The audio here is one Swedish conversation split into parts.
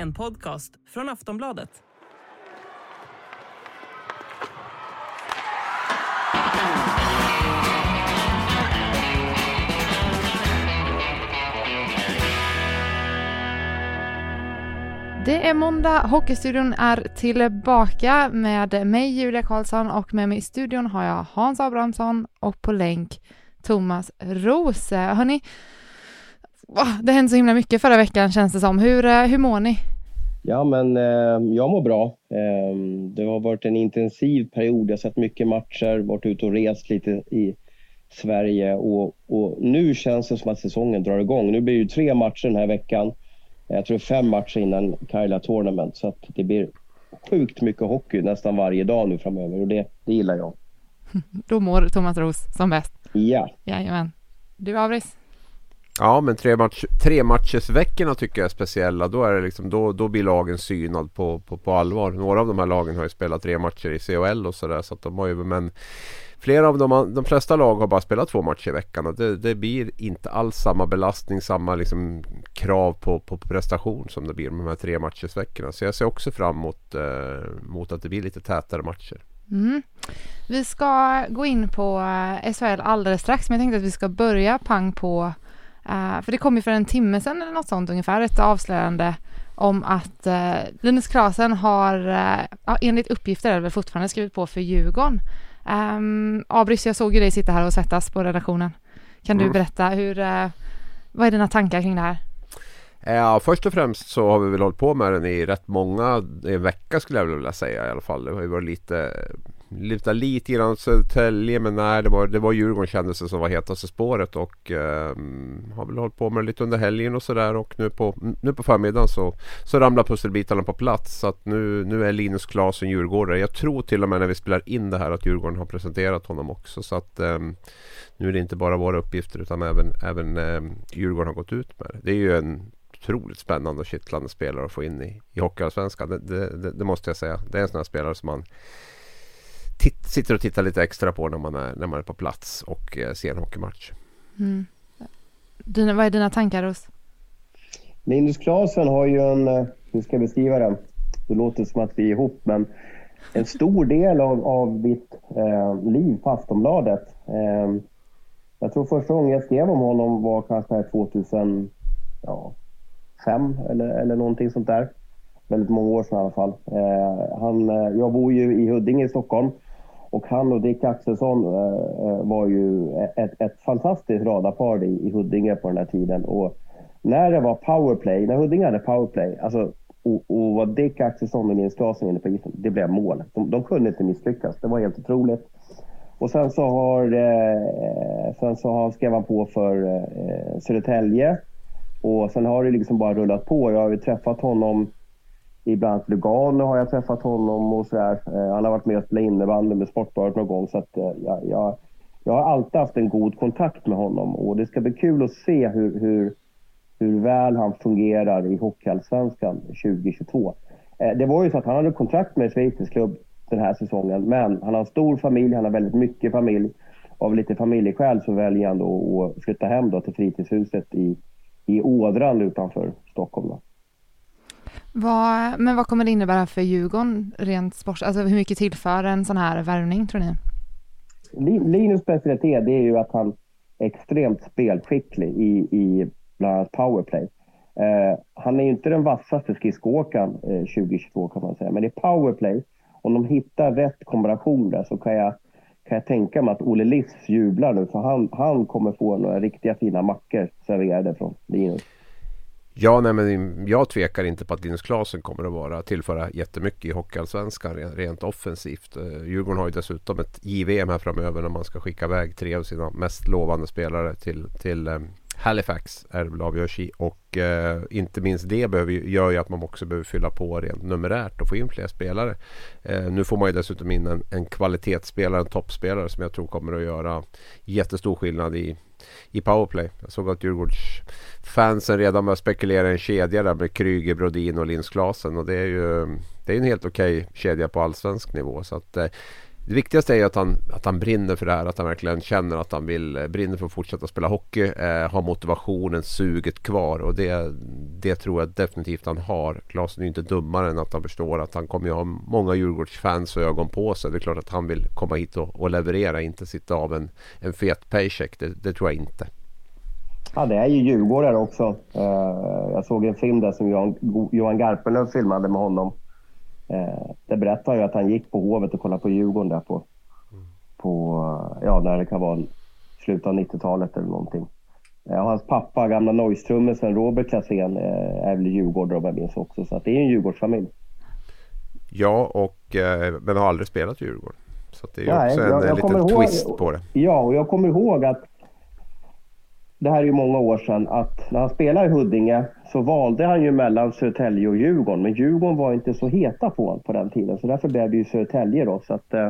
En podcast från Aftonbladet. Det är måndag, Hockeystudion är tillbaka med mig Julia Karlsson och med mig i studion har jag Hans Abrahamsson och på länk Thomas Rose. Hörni, det hände så himla mycket förra veckan känns det som. Hur, eh, hur mår ni? Ja, men eh, jag mår bra. Eh, det har varit en intensiv period. Jag har sett mycket matcher, varit ute och rest lite i Sverige och, och nu känns det som att säsongen drar igång. Nu blir det tre matcher den här veckan. Jag tror fem matcher innan Kaila Tournament så att det blir sjukt mycket hockey nästan varje dag nu framöver och det, det gillar jag. Då mår Thomas Ros som bäst. Ja. Jajamän. Du Avris? Ja, men tre, match, tre matchersveckorna tycker jag är speciella. Då, är det liksom, då, då blir lagen synad på, på, på allvar. Några av de här lagen har ju spelat tre matcher i CHL och sådär. Så att de har ju, men flera av de, de flesta lag har bara spelat två matcher i veckan. Och det, det blir inte alls samma belastning, samma liksom krav på, på prestation som det blir med de här tre matchersveckorna. Så jag ser också fram emot eh, mot att det blir lite tätare matcher. Mm. Vi ska gå in på eh, SHL alldeles strax, men jag tänkte att vi ska börja pang på Uh, för det kom ju för en timme sedan eller något sånt ungefär, ett avslöjande om att uh, Linus Klasen har, uh, enligt uppgifter, väl fortfarande skrivit på för Djurgården. Um, Abris, jag såg ju dig sitta här och svettas på redaktionen. Kan mm. du berätta, hur, uh, vad är dina tankar kring det här? Ja, först och främst så har vi väl hållit på med den i rätt många, i en vecka skulle jag vilja säga i alla fall. Det har ju varit lite lutar lite grann åt Södertälje men nej det var, det var Djurgården kändes det som var hetaste spåret och eh, har väl hållit på med det lite under helgen och sådär och nu på, nu på förmiddagen så, så ramlar pusselbitarna på plats så att nu, nu är Linus Klasen djurgårdare. Jag tror till och med när vi spelar in det här att Djurgården har presenterat honom också så att eh, nu är det inte bara våra uppgifter utan även, även eh, Djurgården har gått ut med det. Det är ju en otroligt spännande och kittlande spelare att få in i, i Hockeyallsvenskan. Det, det, det, det måste jag säga. Det är en sån här spelare som man sitter och tittar lite extra på när man är, när man är på plats och eh, ser en hockeymatch. Mm. Dina, vad är dina tankar Ros? Linus Klasen har ju en, eh, hur ska jag beskriva det? Det låter som att vi är ihop men en stor del av, av mitt eh, liv på Aftonbladet. Eh, jag tror första gången jag skrev om honom var kanske 2005 eller, eller någonting sånt där. Väldigt många år sedan i alla fall. Eh, han, eh, jag bor ju i Huddinge i Stockholm och han och Dick Axelsson eh, eh var ju ett, ett fantastiskt radarpar i, i Huddinge på den här tiden. Och när det var powerplay, när Huddinge hade powerplay, alltså, och, och vad Dick Axelsson och Nils Klasen inne på isen, det blev mål. De, de, kunde inte misslyckas, det var helt otroligt. Och sen så har, eh, sen så har, skrev han på för eh, Södertälje. Och sen har det liksom bara rullat på. Jag har ju träffat honom i bland annat Lugano har jag träffat honom och sådär. Eh, han har varit med och spelat innebandy med Sportbladet någon gång. Så att, eh, jag, jag, jag, har alltid haft en god kontakt med honom och det ska bli kul att se hur, hur, hur väl han fungerar i Hockeyallsvenskan 2022. Eh, det var ju så att han hade kontrakt med en schweizisk klubb den här säsongen, men han har en stor familj, han har väldigt mycket familj. Av lite familjeskäl så väljer han då att flytta hem då till fritidshuset i, i Ådran utanför Stockholm. Då. Vad, men vad kommer det innebära för Djurgården rent sport? Alltså hur mycket tillför en sån här värvning tror ni? Linus specialitet det är ju att han är extremt spelskicklig i, i bland annat powerplay. Eh, han är ju inte den vassaste skridskoåkaren eh, 2022 kan man säga, men i powerplay, om de hittar rätt kombination där så kan jag, kan jag tänka mig att Olle Liss jublar nu för han, han kommer få några riktiga fina mackor serverade från Linus. Ja, nej, men jag tvekar inte på att Linus Klasen kommer att vara tillföra jättemycket i Hockeyallsvenskan rent offensivt. Eh, Djurgården har ju dessutom ett JVM här framöver när man ska skicka iväg tre av sina mest lovande spelare till, till eh, Halifax är det väl avgörs i och eh, inte minst det behöver, gör ju att man också behöver fylla på rent numerärt och få in fler spelare. Eh, nu får man ju dessutom in en, en kvalitetsspelare, en toppspelare som jag tror kommer att göra jättestor skillnad i, i powerplay. Jag såg att Djurgårdsfansen redan började spekulera i en kedja där med Kryger, Brodin och Lindsklasen och det är ju det är en helt okej okay kedja på allsvensk nivå. Så att, eh, det viktigaste är att han, att han brinner för det här. Att han verkligen känner att han vill, eh, brinner för att fortsätta spela hockey. Eh, ha motivationen, suget kvar. Och det, det tror jag definitivt han har. Klasen är ju inte dummare än att han förstår att han kommer ju ha många Djurgårdsfans och ögon på sig. Det är klart att han vill komma hit och, och leverera. Inte sitta av en, en fet paycheck. Det, det tror jag inte. Ja, det är ju djurgårdare också. Uh, jag såg en film där som Johan, Johan Garpenlöv filmade med honom. Eh, det berättar ju att han gick på Hovet och kollade på Djurgården där på, på ja, när det kan vara slutet av 90-talet eller någonting. Eh, hans pappa, gamla Neustrummisen Robert Klassén, eh, är väl djurgårdare om jag minns också. Så att det är en Djurgårdsfamilj. Ja, och, eh, men har aldrig spelat i Djurgården. Så det är Nej, också en, jag, jag liten ihåg, twist på det. Ja, och jag kommer ihåg att det här är ju många år sedan, att när han spelade i Huddinge så valde han ju mellan Södertälje och Djurgården. Men Djurgården var inte så heta på honom på den tiden. Så därför blev det ju Södertälje då. Så att eh,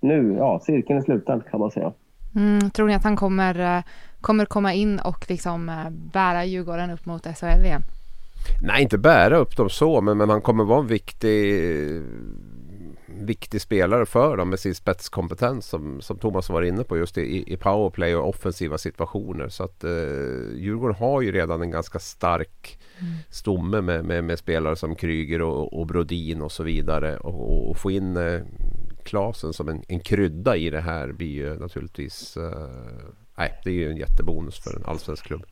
nu, ja, cirkeln är sluten kan man säga. Mm, tror ni att han kommer, eh, kommer komma in och liksom eh, bära Djurgården upp mot SHL igen? Nej, inte bära upp dem så, men, men han kommer vara en viktig viktig spelare för dem med sin spetskompetens som, som Thomas var inne på just i, i powerplay och offensiva situationer. Så att eh, Djurgården har ju redan en ganska stark mm. stomme med, med, med, spelare som Kryger och, och Brodin och så vidare. Och, och få in eh, Klasen som en, en krydda i det här blir ju naturligtvis eh, Nej, det är ju en jättebonus för en allsvensk klubb.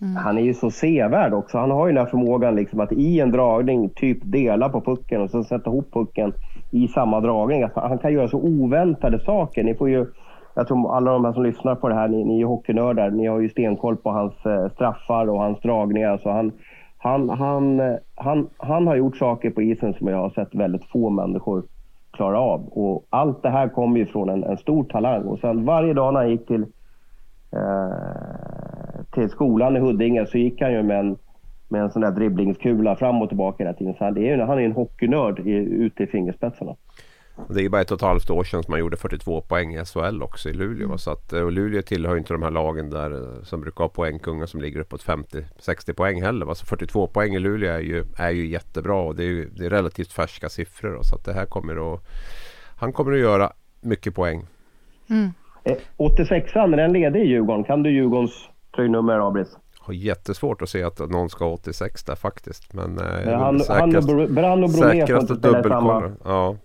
Mm. Han är ju så sevärd också. Han har ju den här förmågan liksom att i en dragning typ dela på pucken och sen sätta ihop pucken i samma dragning. Att han kan göra så oväntade saker. Ni får ju, jag tror alla de här som lyssnar på det här, ni, ni är ju hockeynördar. Ni har ju stenkoll på hans eh, straffar och hans dragningar. Så han, han, han, eh, han, han har gjort saker på isen som jag har sett väldigt få människor klara av. Och allt det här kommer ju från en, en stor talang. Och sen varje dag när han gick till eh, till skolan i Huddinge så gick han ju med en, med en sån där dribblingskula fram och tillbaka hela tiden. Så han är, han är en hockeynörd i, ute i fingerspetsarna. Det är bara ett och ett halvt år sedan som man gjorde 42 poäng i SHL också i Luleå. Mm. Så att, och Luleå tillhör inte de här lagen där eh, som brukar ha poängkungar som ligger uppåt 50-60 poäng heller. Så 42 poäng i Luleå är ju, är ju jättebra och det är, ju, det är relativt färska siffror. Då, så att det här kommer att... Han kommer att göra mycket poäng. Mm. 86an, är den ledig i Djurgården? Kan du Djurgårdens tröjnummer, Abris? Har jättesvårt att se att någon ska ha 86 där faktiskt. Men, eh, han, säkrast, han och Bromé får inte samma. Ja,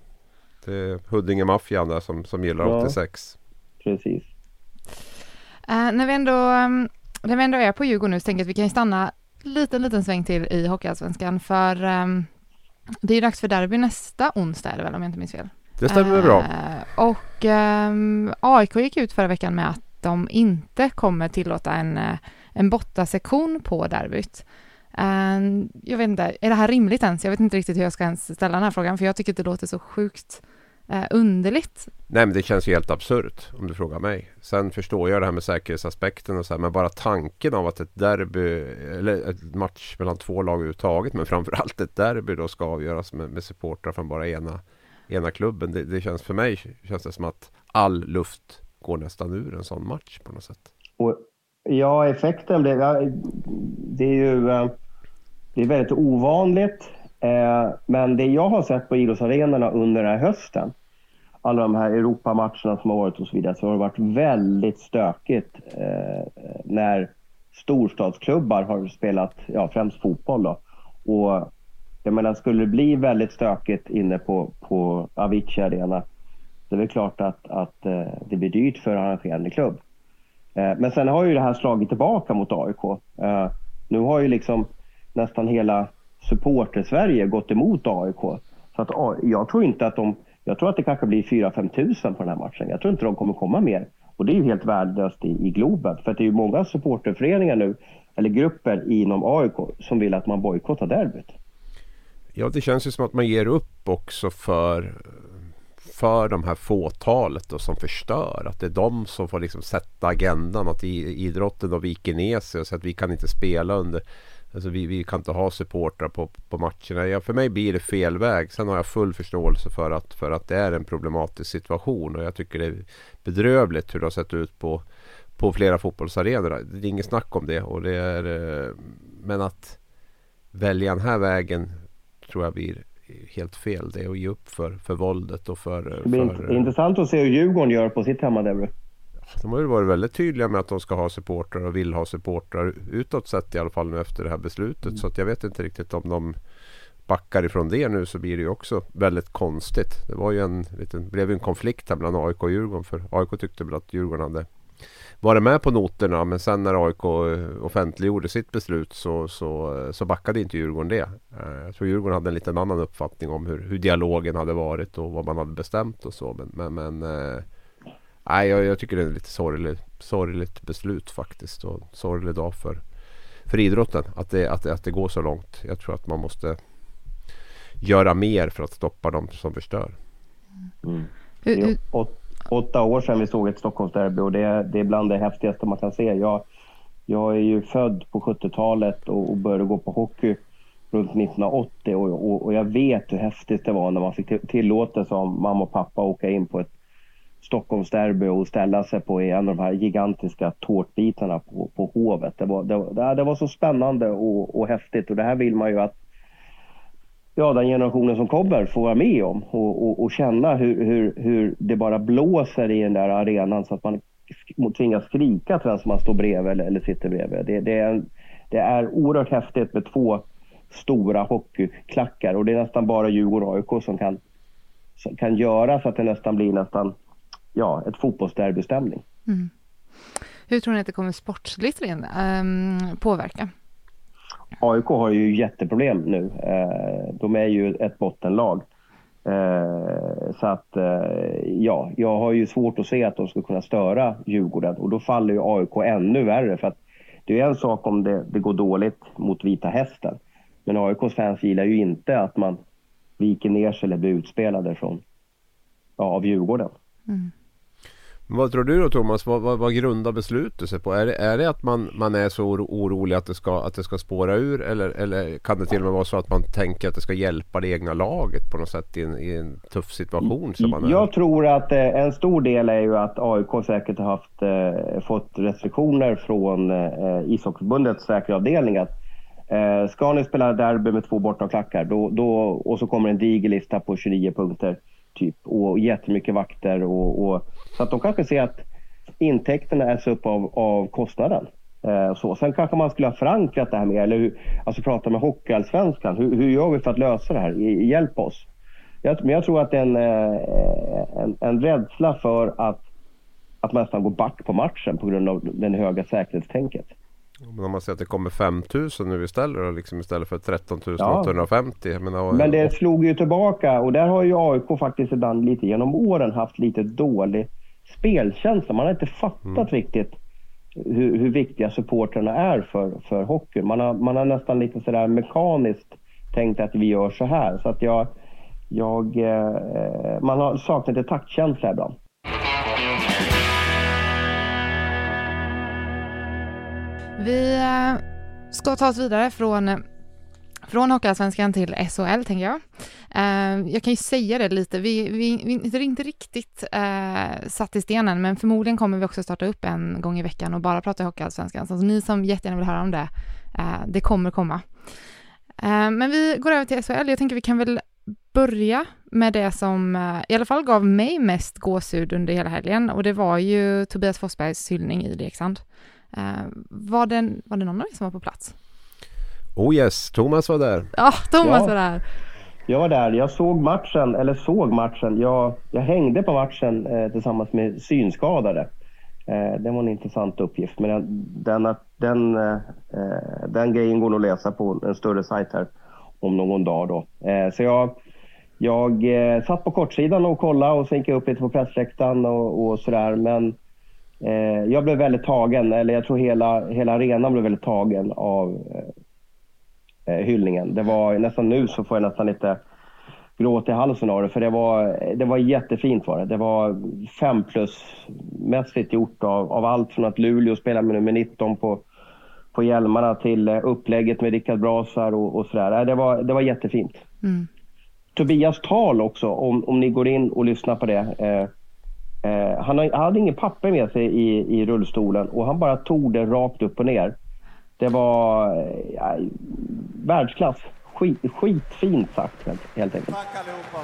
det är Huddinge-maffian där som, som gillar ja, 86. Precis. Uh, när, vi ändå, um, när vi ändå är på Djurgården nu så tänker jag att vi kan stanna liten, liten sväng till i Hockeyallsvenskan. För um, det är ju dags för derby nästa onsdag är det väl om jag inte minns fel? Det stämmer uh, bra. Och um, AIK gick ut förra veckan med att de inte kommer tillåta en, eh, en bottasektion på derbyt. Jag vet inte, är det här rimligt ens? Jag vet inte riktigt hur jag ska ens ställa den här frågan, för jag tycker att det låter så sjukt uh, underligt. Nej, men det känns ju helt absurt om du frågar mig. Sen förstår jag det här med säkerhetsaspekten och så här, men bara tanken av att ett derby, eller ett match mellan två lag överhuvudtaget, men framförallt ett derby då ska avgöras med, med supportrar från bara ena ena klubben. Det, det, känns för mig känns det som att all luft går nästan ur en sån match på något sätt. Och, ja, effekten blev... Det är ju eh, det är väldigt ovanligt. Eh, men det jag har sett på idrottsarenorna under den här hösten, alla de här Europamatcherna som har varit och så vidare, så har det varit väldigt stökigt eh, när storstadsklubbar har spelat, ja främst fotboll då. Och jag menar, skulle det bli väldigt stökigt inne på, på Avicii Arena, så är det klart att, att eh, det blir dyrt för arrangerande klubb. Eh, men sen har ju det här slagit tillbaka mot AIK. Eh, nu har ju liksom nästan hela supporter-Sverige gått emot AIK. Så att, jag tror inte att de... Jag tror att det kanske blir 4-5 tusen på den här matchen. Jag tror inte de kommer komma mer. Och det är ju helt värdelöst i, i Globen. För det är ju många supporterföreningar nu eller grupper inom AIK som vill att man bojkottar derbyt. Ja, det känns ju som att man ger upp också för för de här fåtalet då, som förstör. Att det är de som får liksom sätta agendan. Att idrotten då viker ner sig och så att vi kan inte spela under Alltså vi, vi kan inte ha supportrar på, på matcherna. Ja, för mig blir det fel väg. Sen har jag full förståelse för att, för att det är en problematisk situation. Och jag tycker det är bedrövligt hur det har sett ut på, på flera fotbollsarenor. Det är inget snack om det. Och det är, eh, men att välja den här vägen tror jag blir helt fel. Det är att ge upp för, för våldet och för... Det blir för, intressant att se hur Djurgården gör på sitt hemmaderby. De har ju varit väldigt tydliga med att de ska ha supportrar och vill ha supportrar utåt sett i alla fall nu efter det här beslutet. Mm. Så att jag vet inte riktigt om de backar ifrån det nu så blir det ju också väldigt konstigt. Det var ju en liten, blev en konflikt här mellan AIK och Djurgården för AIK tyckte väl att Djurgården hade varit med på noterna men sen när AIK offentliggjorde sitt beslut så, så, så backade inte Djurgården det. Eh, jag tror Djurgården hade en liten annan uppfattning om hur, hur dialogen hade varit och vad man hade bestämt och så. Men, men, men eh, nej, jag, jag, tycker det är ett lite sorgligt, sorgligt beslut faktiskt och sorglig dag för, för idrotten att det, att, att det går så långt. Jag tror att man måste göra mer för att stoppa dem som förstör. Mm. Mm åtta år sedan vi såg ett Stockholmsderby och det, det är bland det häftigaste man kan se. Jag, jag är ju född på 70-talet och, och började gå på hockey runt 1980 och, och, och, jag vet hur häftigt det var när man fick tillåtelse av mamma och pappa att åka in på ett Stockholmsderby och ställa sig på en av de här gigantiska tårtbitarna på, på Hovet. Det var, det, det var så spännande och, och häftigt och det här vill man ju att ja, den generationen som kommer får vara med om och, och, och känna hur, hur, hur det bara blåser i den där arenan så att man tvingas skrika till den som man står bredvid eller, eller sitter bredvid. Det, det, är, det är oerhört häftigt med två stora hockeyklackar och det är nästan bara Djurgården och AIK som kan, som kan göra så att det nästan blir nästan ja, ett fotbollsderbystämning. Mm. Hur tror ni att det kommer sportsligt um, ehm, påverka? AIK har ju jätteproblem nu. Eh, de är ju ett bottenlag. Eh, så att eh, ja, jag har ju svårt att se att de skulle kunna störa Djurgården och då faller ju AIK ännu värre för att det är en sak om det, det går dåligt mot Vita Hästen. Men AIKs fans gillar ju inte att man viker ner sig eller blir utspelade från, ja, av Djurgården. Mm. Vad tror du då Thomas? Vad, vad, vad grundar beslutet sig på? Är det, är det att man, man är så orolig att det, ska, att det ska spåra ur? Eller, eller kan det till och med vara så att man tänker att det ska hjälpa det egna laget på något sätt i en, i en tuff situation? Som man Jag är? tror att eh, en stor del är ju att AIK säkert har haft, eh, fått restriktioner från eh, ishockeyförbundets säkerhetsavdelning. Att, eh, ska ni spela derby med två bortaklackar då, då, och så kommer en diger lista på 29 punkter typ och jättemycket vakter och, och så att de kanske ser att intäkterna äts upp av, av kostnaden. Eh, så. Sen kanske man skulle ha förankrat det här med, eller hur, alltså prata med Hockeyallsvenskan. Hur, hur gör vi för att lösa det här? Hjälp oss. Jag, men jag tror att det är en, eh, en, en rädsla för att, att man nästan går back på matchen på grund av den höga säkerhetstänket. Men om man säger att det kommer 5000 nu istället, liksom istället för 13 850. Ja. Men, men det slog ju tillbaka och där har ju AIK faktiskt ibland lite genom åren haft lite dålig spelkänsla. Man har inte fattat mm. riktigt hur, hur, viktiga supportrarna är för, för hockey. Man har, man har nästan lite sådär mekaniskt tänkt att vi gör så här. Så att jag, jag eh, man har saknat lite taktkänsla ibland. Vi eh, ska ta oss vidare från, från Hockeyallsvenskan till SHL, tänker jag. Eh, jag kan ju säga det lite, vi, vi, vi är inte riktigt eh, satt i stenen, men förmodligen kommer vi också starta upp en gång i veckan och bara prata Hockeyallsvenskan. Så alltså, ni som jättegärna vill höra om det, eh, det kommer komma. Eh, men vi går över till SHL. Jag tänker vi kan väl börja med det som eh, i alla fall gav mig mest gåshud under hela helgen och det var ju Tobias Forsbergs hyllning i Leksand. Var, det, var det någon av er som var på plats? Oh yes, Thomas var där. Ja, Thomas ja. var där. Jag var där. Jag såg matchen, eller såg matchen. Jag, jag hängde på matchen eh, tillsammans med synskadade. Eh, det var en intressant uppgift. Men den, den, den, eh, den grejen går nog att läsa på en större sajt här om någon dag. Då. Eh, så jag, jag eh, satt på kortsidan och kollade och sen gick jag upp lite på pressläktaren och, och sådär. Men eh, jag blev väldigt tagen, eller jag tror hela, hela arenan blev väldigt tagen av eh, eh hyllningen. Det var nästan nu så får jag nästan lite gråt i halsen av det, för det var, det var jättefint var det. Det var fem plus mässigt gjort av, av allt från att Luleå spelar med nummer 19 på, på hjälmarna till eh, upplägget med Rickard Brasar och, och sådär. Det var, det var jättefint. Mm. Tobias tal också, om, om ni går in och lyssnar på det. Eh, eh, han, han, hade ingen papper med sig i, i rullstolen och han bara tog det rakt upp och ner. Det var ja, världsklass. Skit, skitfint sagt helt, helt enkelt. Tack allihopa.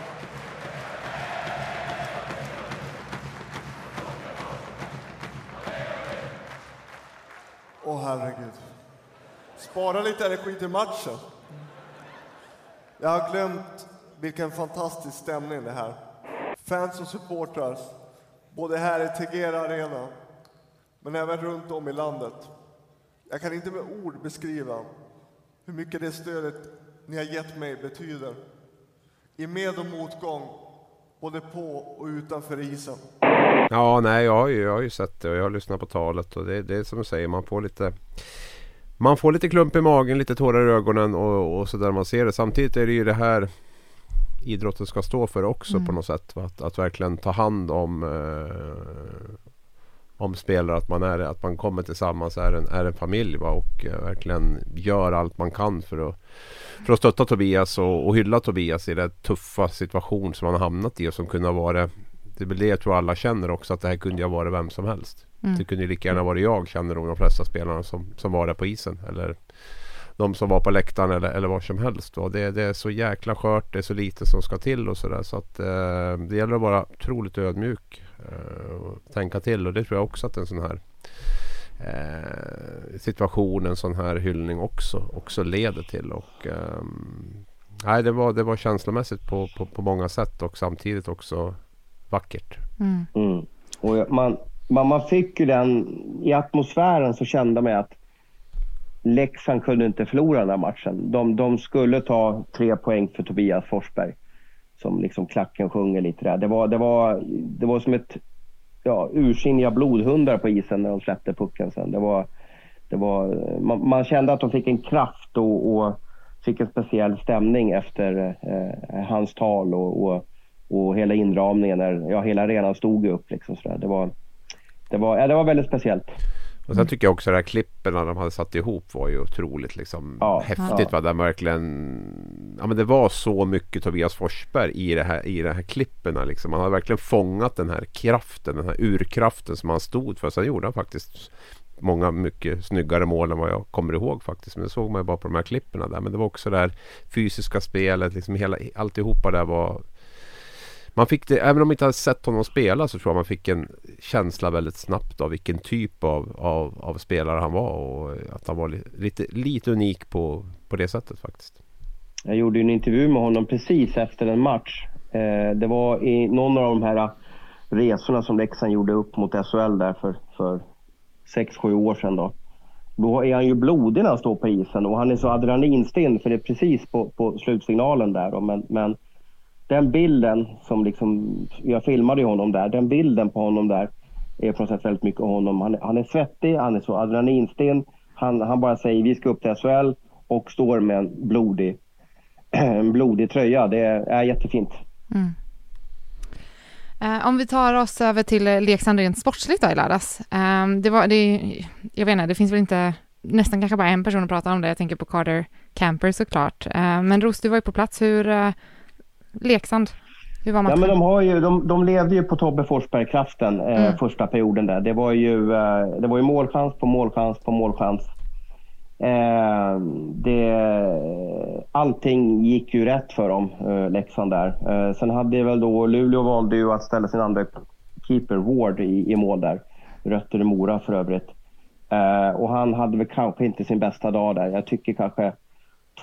Åh oh, herregud. Spara lite energi till matchen. Jag har glömt vilken fantastisk stämning det här. Fans och supportrar, både här i Tegera Arena, men även runt om i landet. Jag kan inte med ord beskriva hur mycket det stödet ni har gett mig betyder. I med och motgång, både på och utanför isen. Ja, nej, jag har ju, jag har ju sett det och jag har lyssnat på talet och det, det är som du säger, man får lite man får lite klump i magen, lite tårar i ögonen och, och så där man ser det. Samtidigt är det ju det här idrotten ska stå för också mm. på något sätt. Att, att verkligen ta hand om eh, om spelare, att man, är, att man kommer tillsammans, är en, är en familj va? och eh, verkligen gör allt man kan för att, för att stötta Tobias och, och hylla Tobias i den tuffa situation som han har hamnat i och som kunde ha varit det är väl det jag tror alla känner också att det här kunde ha varit vem som helst. Mm. Det kunde lika gärna varit jag känner nog de flesta spelarna som, som var där på isen. Eller de som var på läktaren eller, eller vad som helst. Det, det är så jäkla skört, det är så lite som ska till och sådär. Så att eh, det gäller att vara otroligt ödmjuk. Eh, och tänka till och det tror jag också att en sån här eh, situation, en sån här hyllning också, också leder till. Och, eh, nej, det, var, det var känslomässigt på, på, på många sätt och samtidigt också vackert. Mm. Mm. Och man, man, man fick ju den, i atmosfären så kände man att Leksand kunde inte förlora den här matchen. De, de skulle ta tre poäng för Tobias Forsberg. Som liksom klacken sjunger lite där. Det var, det var, det var som ett ja, ursinniga blodhundar på isen när de släppte pucken sen. Det var, det var, man, man kände att de fick en kraft och, och fick en speciell stämning efter eh, hans tal och, och, och, hela inramningen. När, ja, hela arenan stod upp. Liksom, så Det, var, det, var, ja, det var väldigt speciellt. Och sen tycker jag också att de här klippen de hade satt ihop var ju otroligt liksom ja, häftigt. Ja. Va? Där verkligen, ja, men det var så mycket Tobias Forsberg i, det här, i de här klippen. Liksom. Han hade verkligen fångat den här kraften, den här urkraften som han stod för. Sen gjorde han faktiskt många mycket snyggare mål än vad jag kommer ihåg faktiskt. Men det såg man ju bara på de här klippen där. Men det var också det här fysiska spelet, liksom hela, alltihopa där var man fick det, även om man inte hade sett honom spela så tror jag man fick en känsla väldigt snabbt av vilken typ av, av, av spelare han var och eh, att han var lite, lite unik på, på det sättet faktiskt. Jag gjorde en intervju med honom precis efter en match. Eh, det var i någon av de här eh, resorna som Leksand gjorde upp mot SHL där för, för 6-7 år sedan. Då. då är han ju blodig när han står på isen och han är så adrenalinstinn för det är precis på, på slutsignalen där. Då. Men, men den bilden som liksom, jag filmade ju honom där, den bilden på honom där är på något sätt väldigt mycket honom. Han, han är svettig, han är så adrenalinsten. Han, han bara säger vi ska upp till SHL och står med en blodig, en blodig tröja. Det är, är jättefint. Mm. Eh, om vi tar oss över till eh, Leksand rent sportsligt då i lördags. Eh, det var, det, jag vet inte, det finns väl inte nästan kanske bara en person att prata om det. Jag tänker på Carter Camper såklart. Eh, men Ros, du var ju på plats. Hur, eh, Leksand? Hur var matchen? Ja, men de, har ju, de, de levde ju på Tobbe Forsberg-kraften eh, mm. första perioden där. Det var ju, eh, det var ju målchans på målchans på målchans. Eh, det, allting gick ju rätt för dem, eh, Leksand där. Eh, sen hade väl då, Luleå valde ju att ställa sin andra keeper, Ward, i, i mål där. Rötter i Mora för övrigt. Eh, och han hade väl kanske inte sin bästa dag där. Jag tycker kanske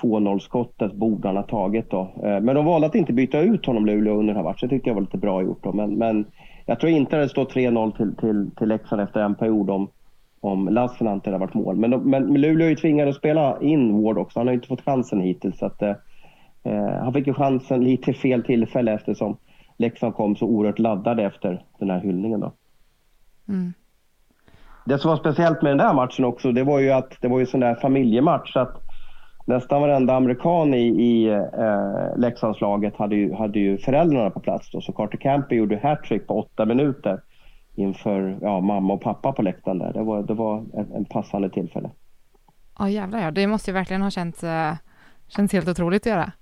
2-0 skottet borde han ha tagit då. Eh, men de valde att inte byta ut honom Luleå under den här matchen. Det tyckte jag var lite bra gjort då. Men, men jag tror inte det står 3-0 till, till, till Leksand efter en period om, om Lassinantti hade varit mål. Men, de, men, men Luleå är ju tvingade att spela in Ward också. Han har ju inte fått chansen hittills. Så att, eh, eh, han fick ju chansen lite fel tillfälle eftersom Leksand kom så oerhört laddade efter den här hyllningen då. Mm. det som var speciellt med den där matchen också, det var ju att det var ju sån där familjematch. Så att nästan varenda amerikan i, i eh, Leksandslaget hade ju, hade ju föräldrarna på plats. Då. Så Carter Camper gjorde hattrick på åtta minuter inför ja, mamma och pappa på läktaren där. Det var, det var en, en passande tillfälle. Ja jävlar ja, det måste ju verkligen ha känts, uh, känts helt otroligt att göra.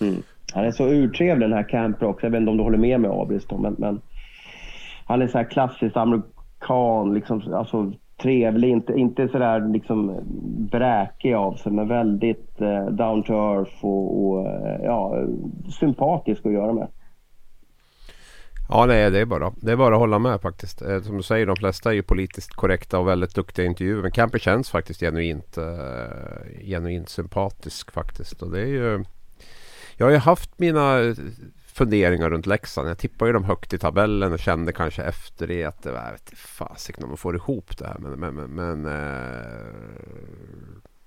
Mm. Han är så urtrevlig den här Camper också. Jag vet inte om du håller med mig Abris men, men han är så här klassiskt amerikan, liksom, alltså trevlig, inte, inte sådär liksom bräkig av sig men väldigt eh, down to earth och, och eh, ja, sympatisk att göra med. Ja, nej, det är bara, det är bara att hålla med faktiskt. Eh, som du säger, de flesta är ju politiskt korrekta och väldigt duktiga i intervjuer. Men Camper känns faktiskt genuint, eh, genuint sympatisk faktiskt. Och det är ju... Jag har ju haft mina funderingar runt Leksand. Jag tippade ju dem högt i tabellen och kände kanske efter det att det var, jag vet fasiken om de får ihop det här. Men, men, men, uh,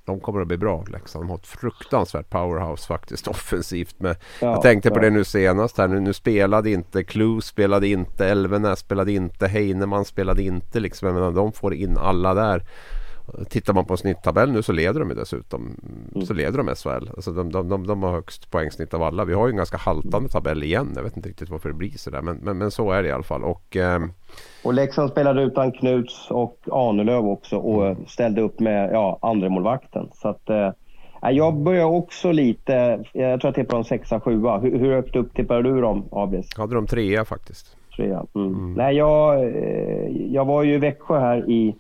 de kommer att bli bra Leksand. De har ett fruktansvärt powerhouse faktiskt offensivt. Med, ja, jag tänkte på det nu senast här. Nu, nu spelade inte Clue spelade inte Elvenäs spelade inte Heinemann spelade inte liksom. Jag menar, de får in alla där. Tittar man på snitttabell nu så leder de dessutom. Mm. Så leder de SHL. Alltså de, de, de, de, har högst poängsnitt av alla. Vi har ju en ganska haltande tabell igen. Jag vet inte riktigt varför det blir sådär. Men, men, men så är det i alla fall. Och, eh, och Leksand spelade utan Knuts och Ahnelöv också och mm. ställde upp med ja, andremålvakten. Så att, eh, jag börjar också lite, jag tror jag tippade dem sexa, sjua. Hur, hur högt upp tippade du dem, Abris? Hade de trea faktiskt. Trea. Mm. Mm. Nej, jag, eh, jag var ju i Växjö här i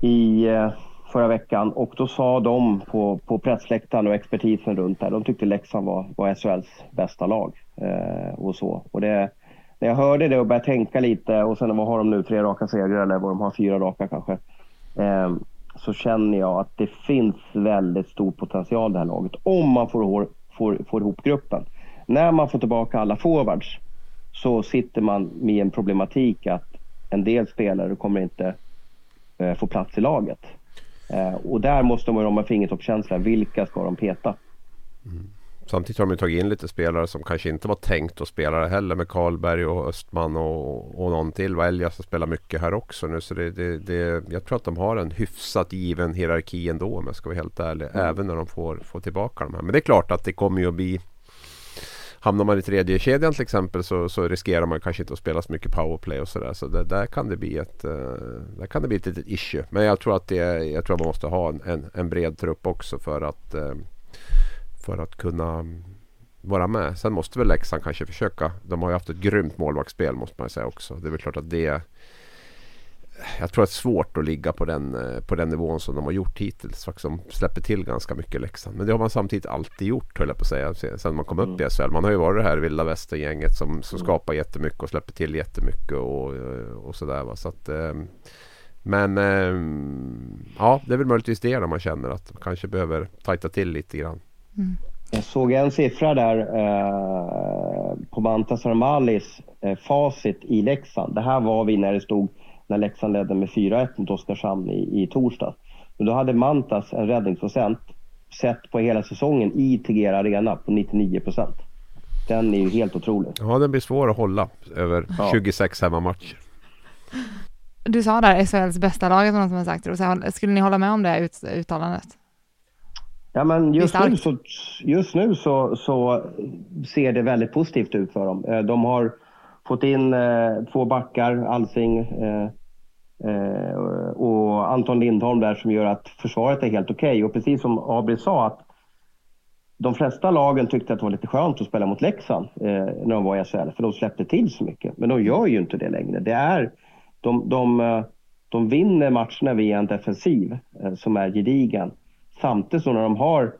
i eh, förra veckan och då sa de på, på pressläktaren och expertisen runt där, de tyckte Leksand var, var SHLs bästa lag. Eh, och så. Och det, när jag hörde det och började tänka lite och sen vad har de nu, tre raka segrar eller vad de har, fyra raka kanske. Eh, så känner jag att det finns väldigt stor potential i det här laget om man får, får, får ihop gruppen. När man får tillbaka alla forwards så sitter man med en problematik att en del spelare kommer inte få plats i laget. Eh, och där måste man ha fingertoppskänsla. Vilka ska de peta? Mm. Samtidigt har de tagit in lite spelare som kanske inte var tänkt att spela heller med Karlberg och Östman och, och någon till. Elias som spelar mycket här också nu. Så det, det, det, jag tror att de har en hyfsat given hierarki ändå om jag ska vara helt ärlig. Mm. Även när de får, får tillbaka de här. Men det är klart att det kommer ju att bli Hamnar man i tredje kedjan till exempel så, så, riskerar man kanske inte att spela så mycket powerplay och sådär. Så det, där kan det bli ett, uh, där kan det bli ett litet issue. Men jag tror att, det, jag tror att man måste ha en, en, en bred trupp också för att, uh, för att kunna vara med. Sen måste väl Leksand kanske försöka. De har ju haft ett grymt målvaktsspel måste man säga också. Det är väl klart att det jag tror att det är svårt att ligga på den, eh, på den nivån som de har gjort hittills. Faktiskt de släpper till ganska mycket Leksand. Men det har man samtidigt alltid gjort höll jag på att säga. Sen man kom upp mm. i SHL. Man har ju varit det här vilda västern-gänget som, som mm. skapar jättemycket och släpper till jättemycket och, eh, och sådär. Va? Så att, eh, men ja, det är väl möjligtvis det man känner att man kanske behöver tajta till lite grann. Mm. Jag såg en siffra där eh, på Mantas Armalis eh, facit i Leksand. Det här var vi när det stod när Leksand ledde med 4-1 mot Oskarshamn i, i torsdags. Men då hade Mantas en räddningsprocent sett på hela säsongen i Tegera Arena på 99 procent. Den är ju helt otrolig. Ja, den blir svår att hålla över ja. 26 hemmamatcher. Du sa där SHLs bästa lag, som någon som har sagt Skulle ni hålla med om det ut, uttalandet? Ja, men just nu, så, just nu så, så ser det väldigt positivt ut för dem. Eh, de har fått in eh, två backar, Alsing eh, eh, och Anton Lindholm där som gör att försvaret är helt okej. Okay. Och precis som Abri sa att de flesta lagen tyckte att det var lite skönt att spela mot Leksand eh, när de var i SHL, för de släppte till så mycket. Men de gör ju inte det längre. Det är, de, de, eh, de vinner matcherna via en defensiv eh, som är gedigen. Samtidigt som när de har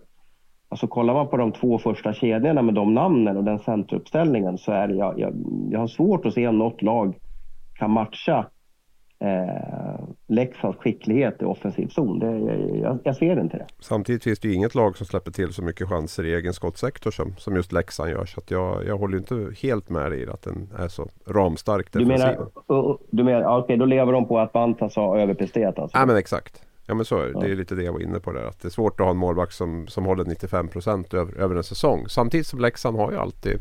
Alltså kollar man på de två första kedjorna med de namnen och den centeruppställningen så är det, jag, jag, jag har svårt att se om något lag kan matcha eh, Leksands skicklighet i offensiv zon. Det, jag, jag, ser inte det. Samtidigt finns det ju inget lag som släpper till så mycket chanser i egen skottsektor som, som just Leksand gör. Så jag, jag håller inte helt med dig i att den är så ramstark defensiv. Du menar, du menar okej, okay, då lever de på att Bantas har överpresterat alltså? Ja men exakt. Ja men så är det. Ja. Det är lite det jag var inne på där. Att det är svårt att ha en målvakt som, som håller 95 procent över, över en säsong. Samtidigt som Leksand har ju alltid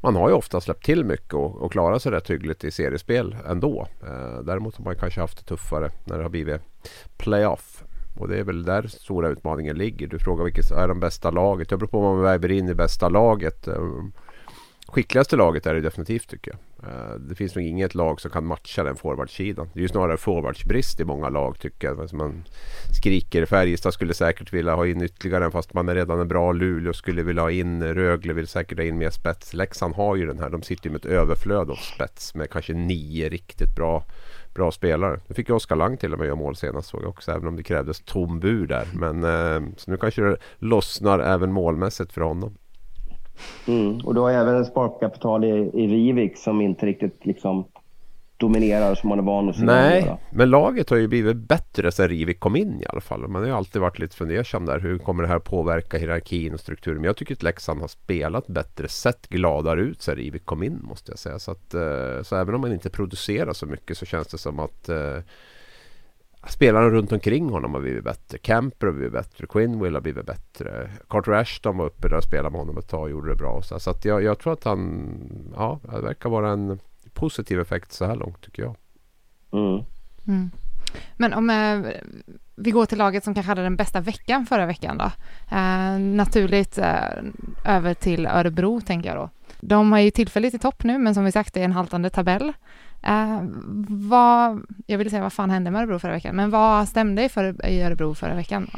man har ju ofta släppt till mycket och, och klarat sig rätt hyggligt i seriespel ändå. Eh, däremot har man kanske haft det tuffare när det har blivit playoff. Och det är väl där stora utmaningen ligger. Du frågar vilket är de bästa laget. Det beror på vad man väger in i bästa laget. Eh, Skickligaste laget är det definitivt tycker jag. Eh, det finns nog inget lag som kan matcha den forwardsidan. Det är ju snarare forwardsbrist i många lag tycker jag. Alltså, man skriker. Färjestad skulle säkert vilja ha in ytterligare en fast man är redan en bra. Luleå skulle vilja ha in. Rögle vill säkert ha in mer spets. Leksand har ju den här. De sitter ju med ett överflöd av spets med kanske nio riktigt bra bra spelare. Nu fick ju Oskar Lang till och med göra mål senast såg jag också. Även om det krävdes tom bur där. Men eh, så nu kanske det lossnar även målmässigt för honom. Mm. Och du har även ett sparkapital i, i Rivik som inte riktigt liksom dominerar som man är van att se Nej, men laget har ju blivit bättre sedan Rivik kom in i alla fall. Man har ju alltid varit lite fundersam där. Hur kommer det här påverka hierarkin och strukturen? Men jag tycker att Leksand har spelat bättre, sett gladare ut sedan Rivik kom in måste jag säga. Så, att, eh, så även om man inte producerar så mycket så känns det som att uh, spelarna runt omkring honom har blivit bättre. Camper har blivit bättre. Quinwill har blivit bättre. Carter Ashton var uppe där och spelade med honom ett tag och gjorde det bra. Så, så att jag, jag, tror att han, ja, det verkar vara en positiv effekt så här långt tycker jag. Mm. Mm. Men om eh, vi går till laget som kanske hade den bästa veckan förra veckan då. Eh, naturligt eh, över till Örebro tänker jag då. De har ju tillfälligt i topp nu men som vi sagt det är en haltande tabell. Uh, vad, jag ville säga vad fan hände med Örebro förra veckan, men vad stämde för, i Örebro förra veckan?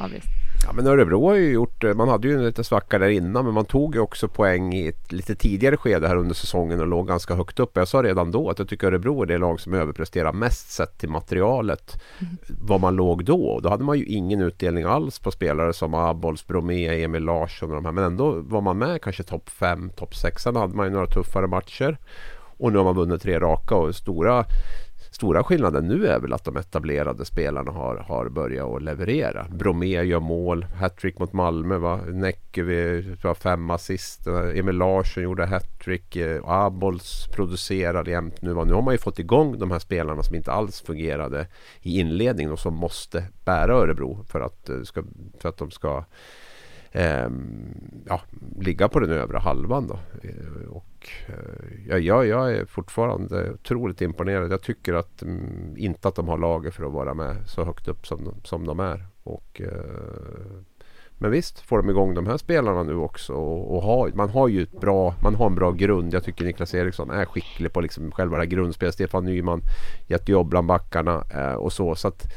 Ja men Örebro har ju gjort, man hade ju en lite svacka där innan men man tog ju också poäng i ett lite tidigare skede här under säsongen och låg ganska högt upp. Jag sa redan då att jag tycker Örebro är det lag som överpresterar mest sett till materialet. Mm. Vad man låg då. Då hade man ju ingen utdelning alls på spelare som Abols, Bromé, Emil Larsson och de här. Men ändå var man med kanske topp 5, topp 6. Sen hade man ju några tuffare matcher. Och nu har man vunnit tre raka och stora Stora skillnaden nu är väl att de etablerade spelarna har, har börjat att leverera. Bromé gör mål, hattrick mot Malmö. Va? Näcke fem assist. Eh, Emil Larsson gjorde hattrick. Eh, Abols producerade jämt nu. Va? Nu har man ju fått igång de här spelarna som inte alls fungerade i inledningen och som måste bära Örebro för att, eh, för att de ska Ehm, ja, ligga på den övre halvan. Då. Eh, och, eh, ja, jag är fortfarande otroligt imponerad. Jag tycker att mm, inte att de har lager för att vara med så högt upp som, de, som de är. Och, eh, men visst får de igång de här spelarna nu också. Och, och ha, man har ju ett bra, man har en bra grund. Jag tycker Niklas Eriksson är skicklig på liksom själva det här grundspelet. Stefan Nyman, jättejobb bland backarna eh, och så. så att,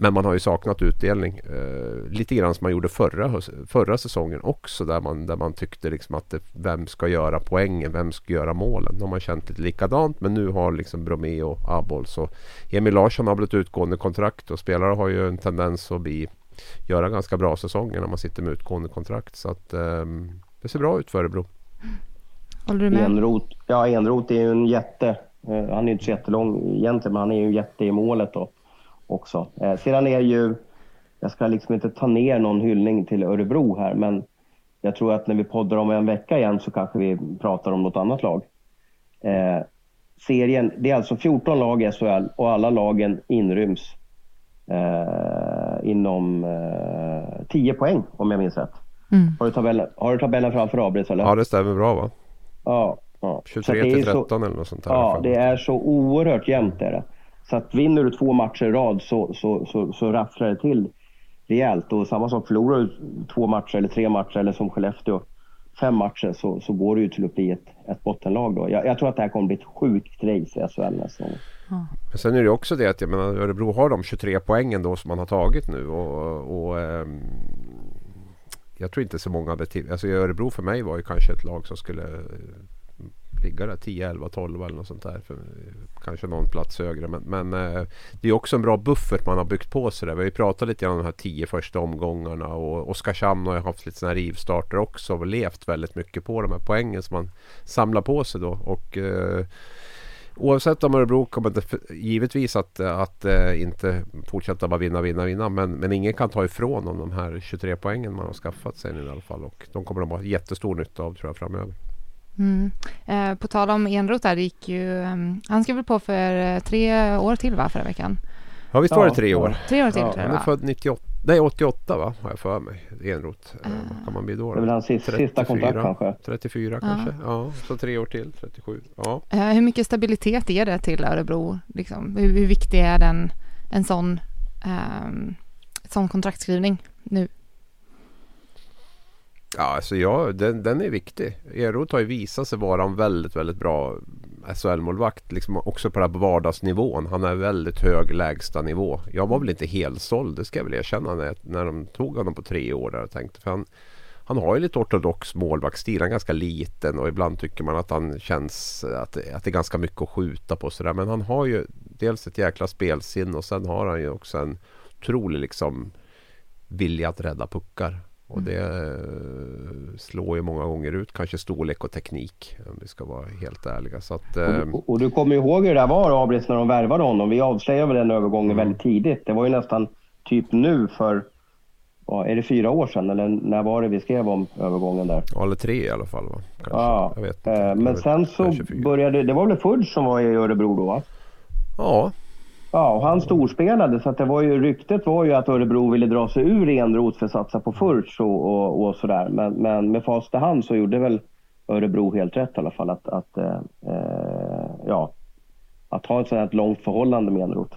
men man har ju saknat utdelning. Eh, lite grann som man gjorde förra, förra säsongen också. Där man, där man tyckte liksom att det, vem ska göra poängen? Vem ska göra målen? Nu har man känt lite likadant. Men nu har liksom Bromé och Abols och Emil Larsson har blivit utgående kontrakt. Och spelare har ju en tendens att bli, göra ganska bra säsonger när man sitter med utgående kontrakt. Så att eh, det ser bra ut för Örebro. Håller du med? Enrot, ja, Enrot är ju en jätte. Eh, han är inte så jättelång egentligen, men han är ju en jätte i målet. Då också. Eh, sedan är ju, jag ska liksom inte ta ner någon hyllning till Örebro här, men jag tror att när vi poddar om en vecka igen så kanske vi pratar om något annat lag. Eh, serien, det är alltså 14 lag i SHL och alla lagen inryms eh, inom eh, 10 poäng om jag minns rätt. Mm. Har, du tabellen, har du tabellen framför Abris eller? Ja det stämmer bra va? Ja. ja. 23 till 13 så, eller något sånt där. Ja, det är så oerhört jämnt är det. Så att vinner du två matcher i rad så, så, så, så rafflar det till rejält. Och samma sak, förlorar du två matcher eller tre matcher eller som Skellefteå fem matcher så, så går det ju till att bli ett, ett bottenlag då. Jag, jag tror att det här kommer bli ett sjukt race i SHL nästa gång. Men sen är det också det att jag menar, Örebro har de 23 poängen då som man har tagit nu. Och, och ähm, jag tror inte så många hade till, alltså Örebro för mig var ju kanske ett lag som skulle ligga där 10, 11, 12 eller något sånt där. För, kanske någon plats högre. Men, men eh, det är också en bra buffert man har byggt på sig där. Vi har ju pratat lite grann om de här 10 första omgångarna. Och Oskarshamn har ju haft lite sådana här rivstarter också. Och levt väldigt mycket på de här poängen som man samlar på sig då. Och eh, Oavsett om Örebro kommer det givetvis att, att äh, inte fortsätta bara vinna, vinna, vinna. Men, men ingen kan ta ifrån dem de här 23 poängen man har skaffat sig nu i alla fall. Och de kommer de ha jättestor nytta av tror jag framöver. Mm. Eh, på tal om Enroth där, det gick ju, um, han skrev väl på för uh, tre år till va, förra veckan? Ja visst var det tre år? Tre år till ja, Han är född 98 Nej 88 va, har jag för mig. Enroth. Uh. Vad kan man bli då? Det är väl hans sista, sista kontrakt kanske? 34 uh. kanske. Ja, så tre år till. 37. Ja. Uh, hur mycket stabilitet är det till Örebro? Liksom? Hur, hur viktig är den, en sån, um, sån kontraktskrivning nu? Ja, alltså jag, den, den är viktig. Eroth har ju visat sig vara en väldigt, väldigt bra SHL-målvakt. Liksom också på den här vardagsnivån. Han är väldigt hög lägsta nivå. Jag var väl inte helt såld, det ska jag väl erkänna, när, när de tog honom på tre år. Där och tänkte, för han, han har ju lite ortodox målvaktsstil. Han är ganska liten och ibland tycker man att han känns att, att det är ganska mycket att skjuta på. Sådär. Men han har ju dels ett jäkla spelsinne och sen har han ju också en otrolig liksom, vilja att rädda puckar. Och det eh, slår ju många gånger ut kanske storlek och teknik om vi ska vara helt ärliga. Så att, och, ehm, och, du kommer ihåg hur det var Abris när de värvade honom. Vi avslöjade den övergången mm. väldigt tidigt. Det var ju nästan typ nu för, är det fyra år sedan eller när var det vi skrev om övergången där? Ja, eller tre i alla fall va? Kanske. Ja, jag vet inte. men sen så började, det var väl Fudge som var i Örebro då va? Ja, Ja, och han storspelade så att det var ju, ryktet var ju att Örebro ville dra sig ur Enroth för att satsa på Furch och, och, och sådär. Men, men med fast hand så gjorde väl Örebro helt rätt i alla fall att, att, eh, eh ja, att ha ett sådant här långt förhållande med Enroth.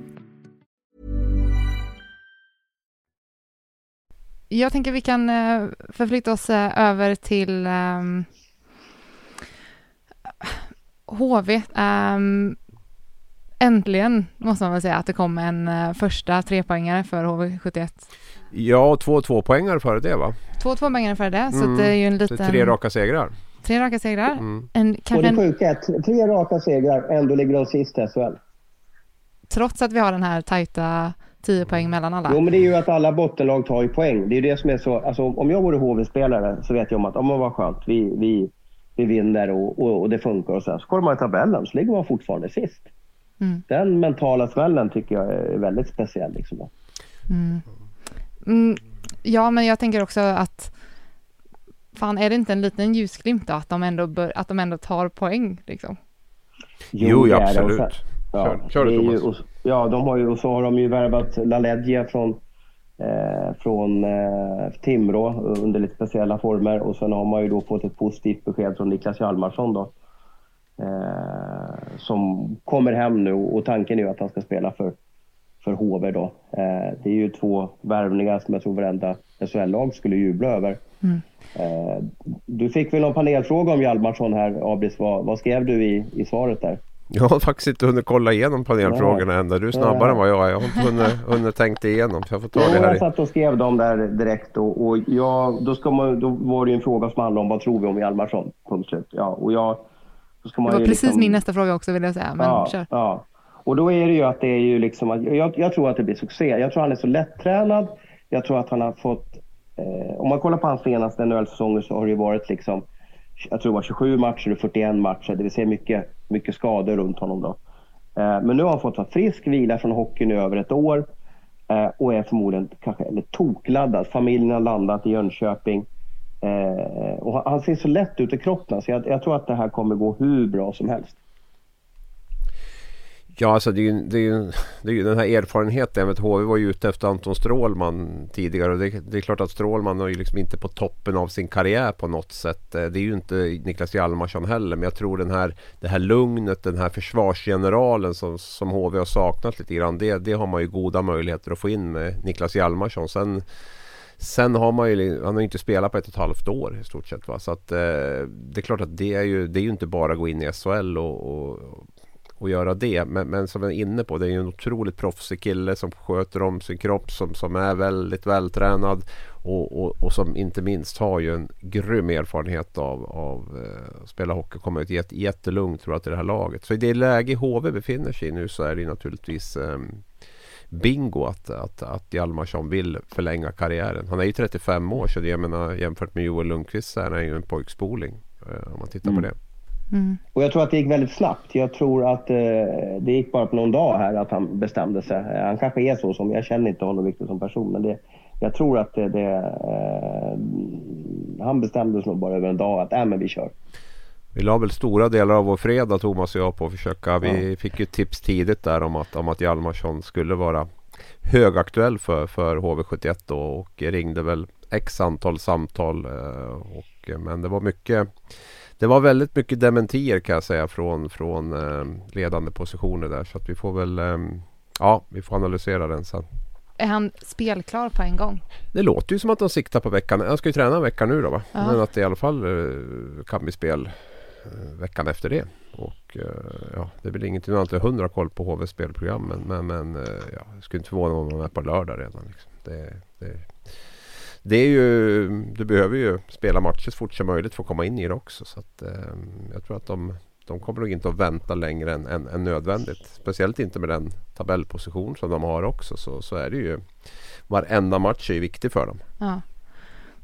Jag tänker vi kan eh, förflytta oss eh, över till um, HV. Um, äntligen måste man väl säga att det kom en uh, första trepoängare för HV71. Ja, två tvåpoängare före det va? Två tvåpoängare före det, så mm. det är ju en liten... Tre raka segrar. Tre raka segrar. Mm. En, och det sjuka är att tre raka segrar, ändå ligger de sist i SHL. Trots att vi har den här tajta 10 poäng mellan alla. Jo, men det är ju att alla bottenlag tar ju poäng. Det är ju det som är så... Alltså, om jag vore HV-spelare så vet jag om att, om vad skönt, vi, vi, vi vinner och, och, och det funkar och så. Så kollar man i tabellen så ligger man fortfarande sist. Mm. Den mentala smällen tycker jag är väldigt speciell. Liksom. Mm. Mm, ja, men jag tänker också att fan, är det inte en liten ljusglimt då, att de ändå, bör, att de ändå tar poäng? Liksom? Jo, jo absolut. Ja, kör, kör du Thomas. ja, de har ju, och så har de ju värvat LaLeggia från, eh, från eh, Timrå under lite speciella former och sen har man ju då fått ett positivt besked från Niklas Hjalmarsson då. Eh, som kommer hem nu och tanken är ju att han ska spela för, för HV då. Eh, det är ju två värvningar som jag tror varenda SHL-lag skulle jubla över. Mm. Eh, du fick väl någon panelfråga om Hjalmarsson här, Abris. Vad, vad skrev du i, i svaret där? Jag har faktiskt inte hunnit kolla igenom panelfrågorna än. Du är snabbare än vad jag är. Jag har inte hunnit, hunnit tänka igenom. Så jag får ta det här jag satt och skrev dem där direkt och, och jag, då, ska man, då var det ju en fråga som handlade om vad tror vi om Hjalmarsson? Punkt slut. Ja, och jag, då ska man det var precis liksom, min nästa fråga också vill jag säga. Men ja, kör. Ja. Och då är det ju att det är ju liksom att, jag, jag tror att det blir succé. Jag tror han är så lättränad. Jag tror att han har fått, eh, om man kollar på hans senaste NHL-säsonger så har det ju varit liksom, jag tror det var 27 matcher och 41 matcher, det vill säga mycket, mycket skador runt honom då. Eh, men nu har han fått vara frisk, vila från hockeyn i över ett år eh, och är förmodligen kanske eller tokladdad. Familjen har landat i Jönköping. Eh, och han ser så lätt ut i kroppen så jag, jag tror att det här kommer gå hur bra som helst. Ja, alltså det är ju, det är ju, det är ju den här erfarenheten. Vet, HV var ju ute efter Anton Strålman tidigare och det, det, är klart att Strålman är ju liksom inte på toppen av sin karriär på något sätt. Eh, det är ju inte Niklas Hjalmarsson heller, men jag tror den här, det här lugnet, den här försvarsgeneralen som, som HV har saknat lite grann. Det, det har man ju goda möjligheter att få in med Niklas Hjalmarsson. Sen, Sen har man ju, han har inte spelat på ett och ett halvt år i stort sett. Va? Så att, eh, det är klart att det är ju, det är ju inte bara att gå in i SHL och, och att göra det. Men, men som jag är inne på, det är ju en otroligt proffsig kille som sköter om sin kropp, som, som är väldigt vältränad och, och, och som inte minst har ju en grym erfarenhet av, av eh, att spela hockey. Kommer ett jätte, jättelugnt tror jag till det här laget. Så i det läge HV befinner sig i nu så är det naturligtvis eh, bingo att, att, att Hjalmarsson vill förlänga karriären. Han är ju 35 år så jag menar jämfört med Joel Lundqvist så är han ju en pojkspoling. Eh, om man tittar mm. på det. Mm. Och jag tror att det gick väldigt snabbt. Jag tror att eh, det gick bara på någon dag här att han bestämde sig. Han kanske är så som, jag känner inte honom riktigt som person, men det, jag tror att det, det eh, han bestämde sig nog bara över en dag att äh, men vi kör. Vi la väl stora delar av vår fredag Thomas och jag på att försöka. Vi ja. fick ju tips tidigt där om att, om att Hjalmarsson skulle vara högaktuell för, för HV71 då, och ringde väl x antal samtal. Eh, och, men det var mycket det var väldigt mycket dementier kan jag säga från, från eh, ledande positioner där. Så att vi får väl ja, vi får analysera den sen. Är han spelklar på en gång? Det låter ju som att de siktar på veckan. Han ska ju träna en vecka nu då va? Ja. Men att det i alla fall kan bli spel Eh, veckan efter det. Och eh, ja, det är väl ingenting annat än hundra koll på HVs spelprogram. Men, men, men eh, ja, jag skulle inte förvåna mig om de är på lördag redan. Liksom. Det, det, det, är ju, du behöver ju spela matcher så fort som möjligt för att komma in i det också. Så att, eh, jag tror att de, de kommer nog inte att vänta längre än, än, än, nödvändigt. Speciellt inte med den tabellposition som de har också. Så, så är det ju. Varenda match är ju viktig för dem. Ja.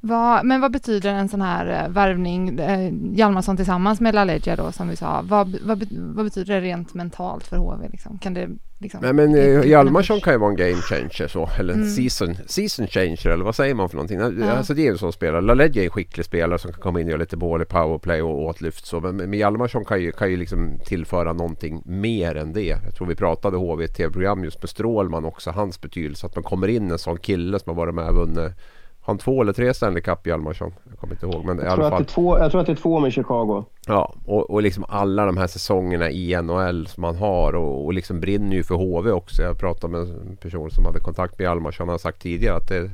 Vad, men vad betyder en sån här eh, värvning, eh, Hjalmarsson tillsammans med LaLeggia då som vi sa, vad, vad, vad, betyder det rent mentalt för HV? Liksom? Kan det liksom, Nej, men eh, Hjalmarsson kan ju vara en game changer så, eller en mm. season, season changer eller vad säger man för någonting? Ja. Alltså det är en sån spelare. LaLeggia är en skicklig spelare som kan komma in och göra lite mål i powerplay och åtlyft så. Men, men Hjalmarsson kan ju, kan ju liksom tillföra någonting mer än det. Jag tror vi pratade HV i ett tv-program just med Strålman också, hans betydelse. Att man kommer in en sån kille som har varit med och vunnit han två eller tre Stanley Cup Hjalmarsson? Jag kommer inte ihåg men i alla fall. Två, jag tror att det är två med Chicago. Ja och, och liksom alla de här säsongerna i NHL som han har och, och liksom brinner ju för HV också. Jag pratade med en person som hade kontakt med Hjalmarsson. Han har sagt tidigare att det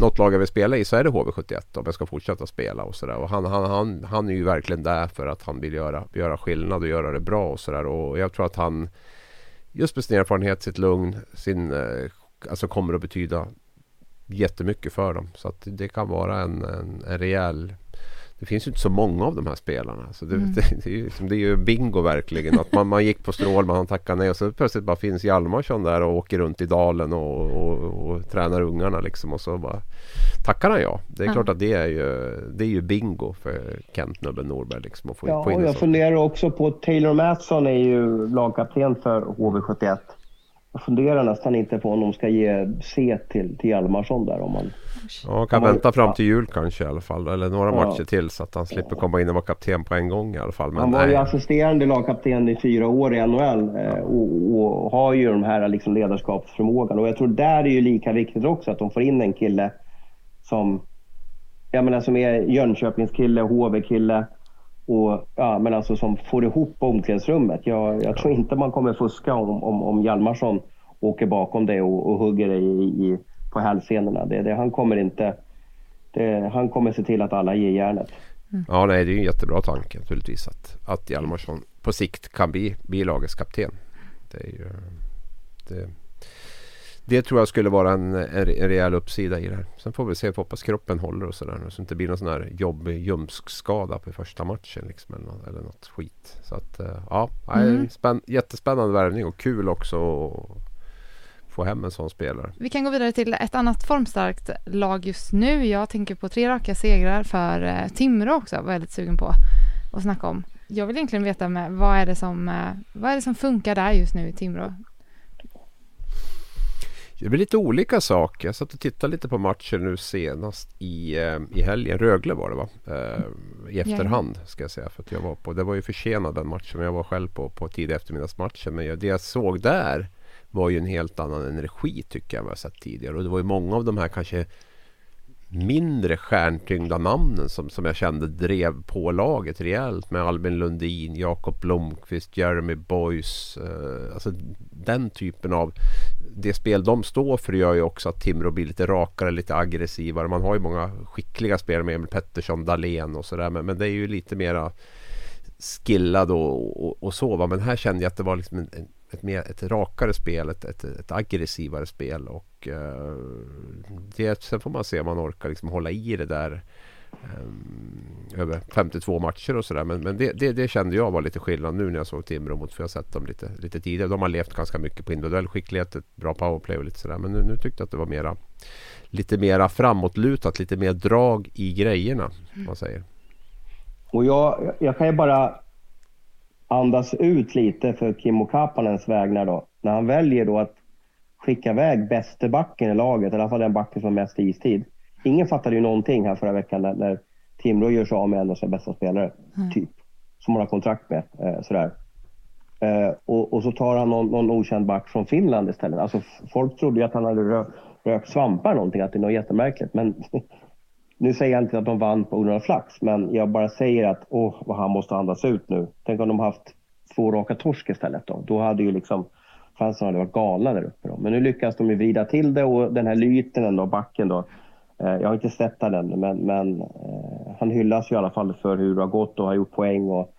något lag jag vill spela i så är det HV71 om jag ska fortsätta spela och sådär. Och han, han, han, han är ju verkligen där för att han vill göra, göra skillnad och göra det bra och sådär. Och jag tror att han just med sin erfarenhet, sitt lugn, sin, eh, alltså kommer att betyda jättemycket för dem. Så att det kan vara en, en, en rejäl det finns ju inte så många av de här spelarna. Så det, mm. det, det, är, ju, det är ju bingo verkligen. Att man, man gick på strål, man tackade nej och så plötsligt bara finns Hjalmarsson där och åker runt i dalen och, och, och tränar ungarna liksom. Och så bara tackar han ja. Det är mm. klart att det är ju, det är ju bingo för Kent Nubben Norberg. Liksom, att få, ja, få och jag funderar också på Taylor Mattsson är ju lagkapten för HV71. Jag funderar nästan inte på om de ska ge C till, till Hjalmarsson där om man... Ja, kan man, vänta fram till jul kanske i alla fall. Eller några ja. matcher till så att han slipper komma in och vara kapten på en gång i alla fall. Men han var nej. ju assisterande lagkapten i fyra år i NHL eh, ja. och, och, har ju de här liksom ledarskapsförmågan. Och jag tror där är ju lika viktigt också att de får in en kille som, jag menar, som är Jönköpingskille, HV-kille och, ja, men alltså som får ihop omklädningsrummet. Jag, jag tror inte man kommer fuska om, om, om Hjalmarsson åker bakom dig och, och hugger dig i, i, på hälsenorna. Det, det, han kommer inte... Det, han kommer se till att alla ger järnet. Mm. Ja, nej, det är en jättebra tanke naturligtvis att, att Hjalmarsson på sikt kan bli, bli lagets kapten. Det är ju... Det, det tror jag skulle vara en, en, en rejäl uppsida i det här. Sen får vi se, hoppas kroppen håller och sådär. Så det inte blir någon sån här jobbig ljumskskada på första matchen liksom, eller, något, eller något skit. Så att uh, ja, mm. spänn, jättespännande värvning och kul också att få hem en sån spelare. Vi kan gå vidare till ett annat formstarkt lag just nu. Jag tänker på tre raka segrar för uh, Timrå också. Var väldigt sugen på att snacka om. Jag vill egentligen veta med, vad, är det som, uh, vad är det som funkar där just nu i Timrå? Det blir lite olika saker. Jag satt och tittade lite på matchen nu senast i, eh, i helgen. Rögle var det va? Eh, I efterhand ska jag säga. För att jag var på, det var ju försenad den matchen. Jag var själv på, på tidig eftermiddagsmatchen. Men det jag såg där var ju en helt annan energi tycker jag än vad jag sett tidigare. Och det var ju många av de här kanske mindre stjärntyngda namnen som, som jag kände drev på laget rejält med Albin Lundin, Jakob Blomqvist, Jeremy Boys. Eh, alltså den typen av det spel de står för gör ju också att Timrå blir lite rakare, lite aggressivare. Man har ju många skickliga spelare med Emil Pettersson, Dahlén och sådär. Men, men det är ju lite mera skillad och, och, och så. Va? Men här kände jag att det var liksom en, ett, mer, ett rakare spel, ett, ett, ett aggressivare spel. Och eh, det, sen får man se om man orkar liksom hålla i det där Ehm, över 52 matcher och sådär. Men, men det, det, det, kände jag var lite skillnad nu när jag såg Timrå mot, för jag har sett dem lite, lite tidigare. De har levt ganska mycket på individuell skicklighet, ett bra powerplay och lite sådär. Men nu, nu tyckte jag att det var mera lite mera framåtlutat, lite mer drag i grejerna. Mm. Man säger. Och jag, jag kan ju bara andas ut lite för Kimmo Kapanens vägnar då. När han väljer då att skicka iväg bäste backen i laget, i alla fall den backen som har mest istid. Ingen fattade ju någonting här förra veckan när, när Timrå gör sig av med en av sina bästa spelare, mm. typ. Som han har kontrakt med. Eh, sådär. Eh, och, och, så tar han någon, någon okänd back från Finland istället. Alltså, folk trodde ju att han hade rö, rökt svampar någonting, att det är något jättemärkligt. Men nu säger jag inte att de vann på grund av flax, men jag bara säger att åh, vad han måste andas ut nu. Tänk om de haft två raka torsk istället då. Då hade ju liksom fansen hade varit galna där uppe. Då. Men nu lyckas de ju vrida till det och den här Lytenen då, backen då. Eh, jag har inte sett den ännu, men, men eh, han hyllas i alla fall för hur det har gått och har gjort poäng. Och,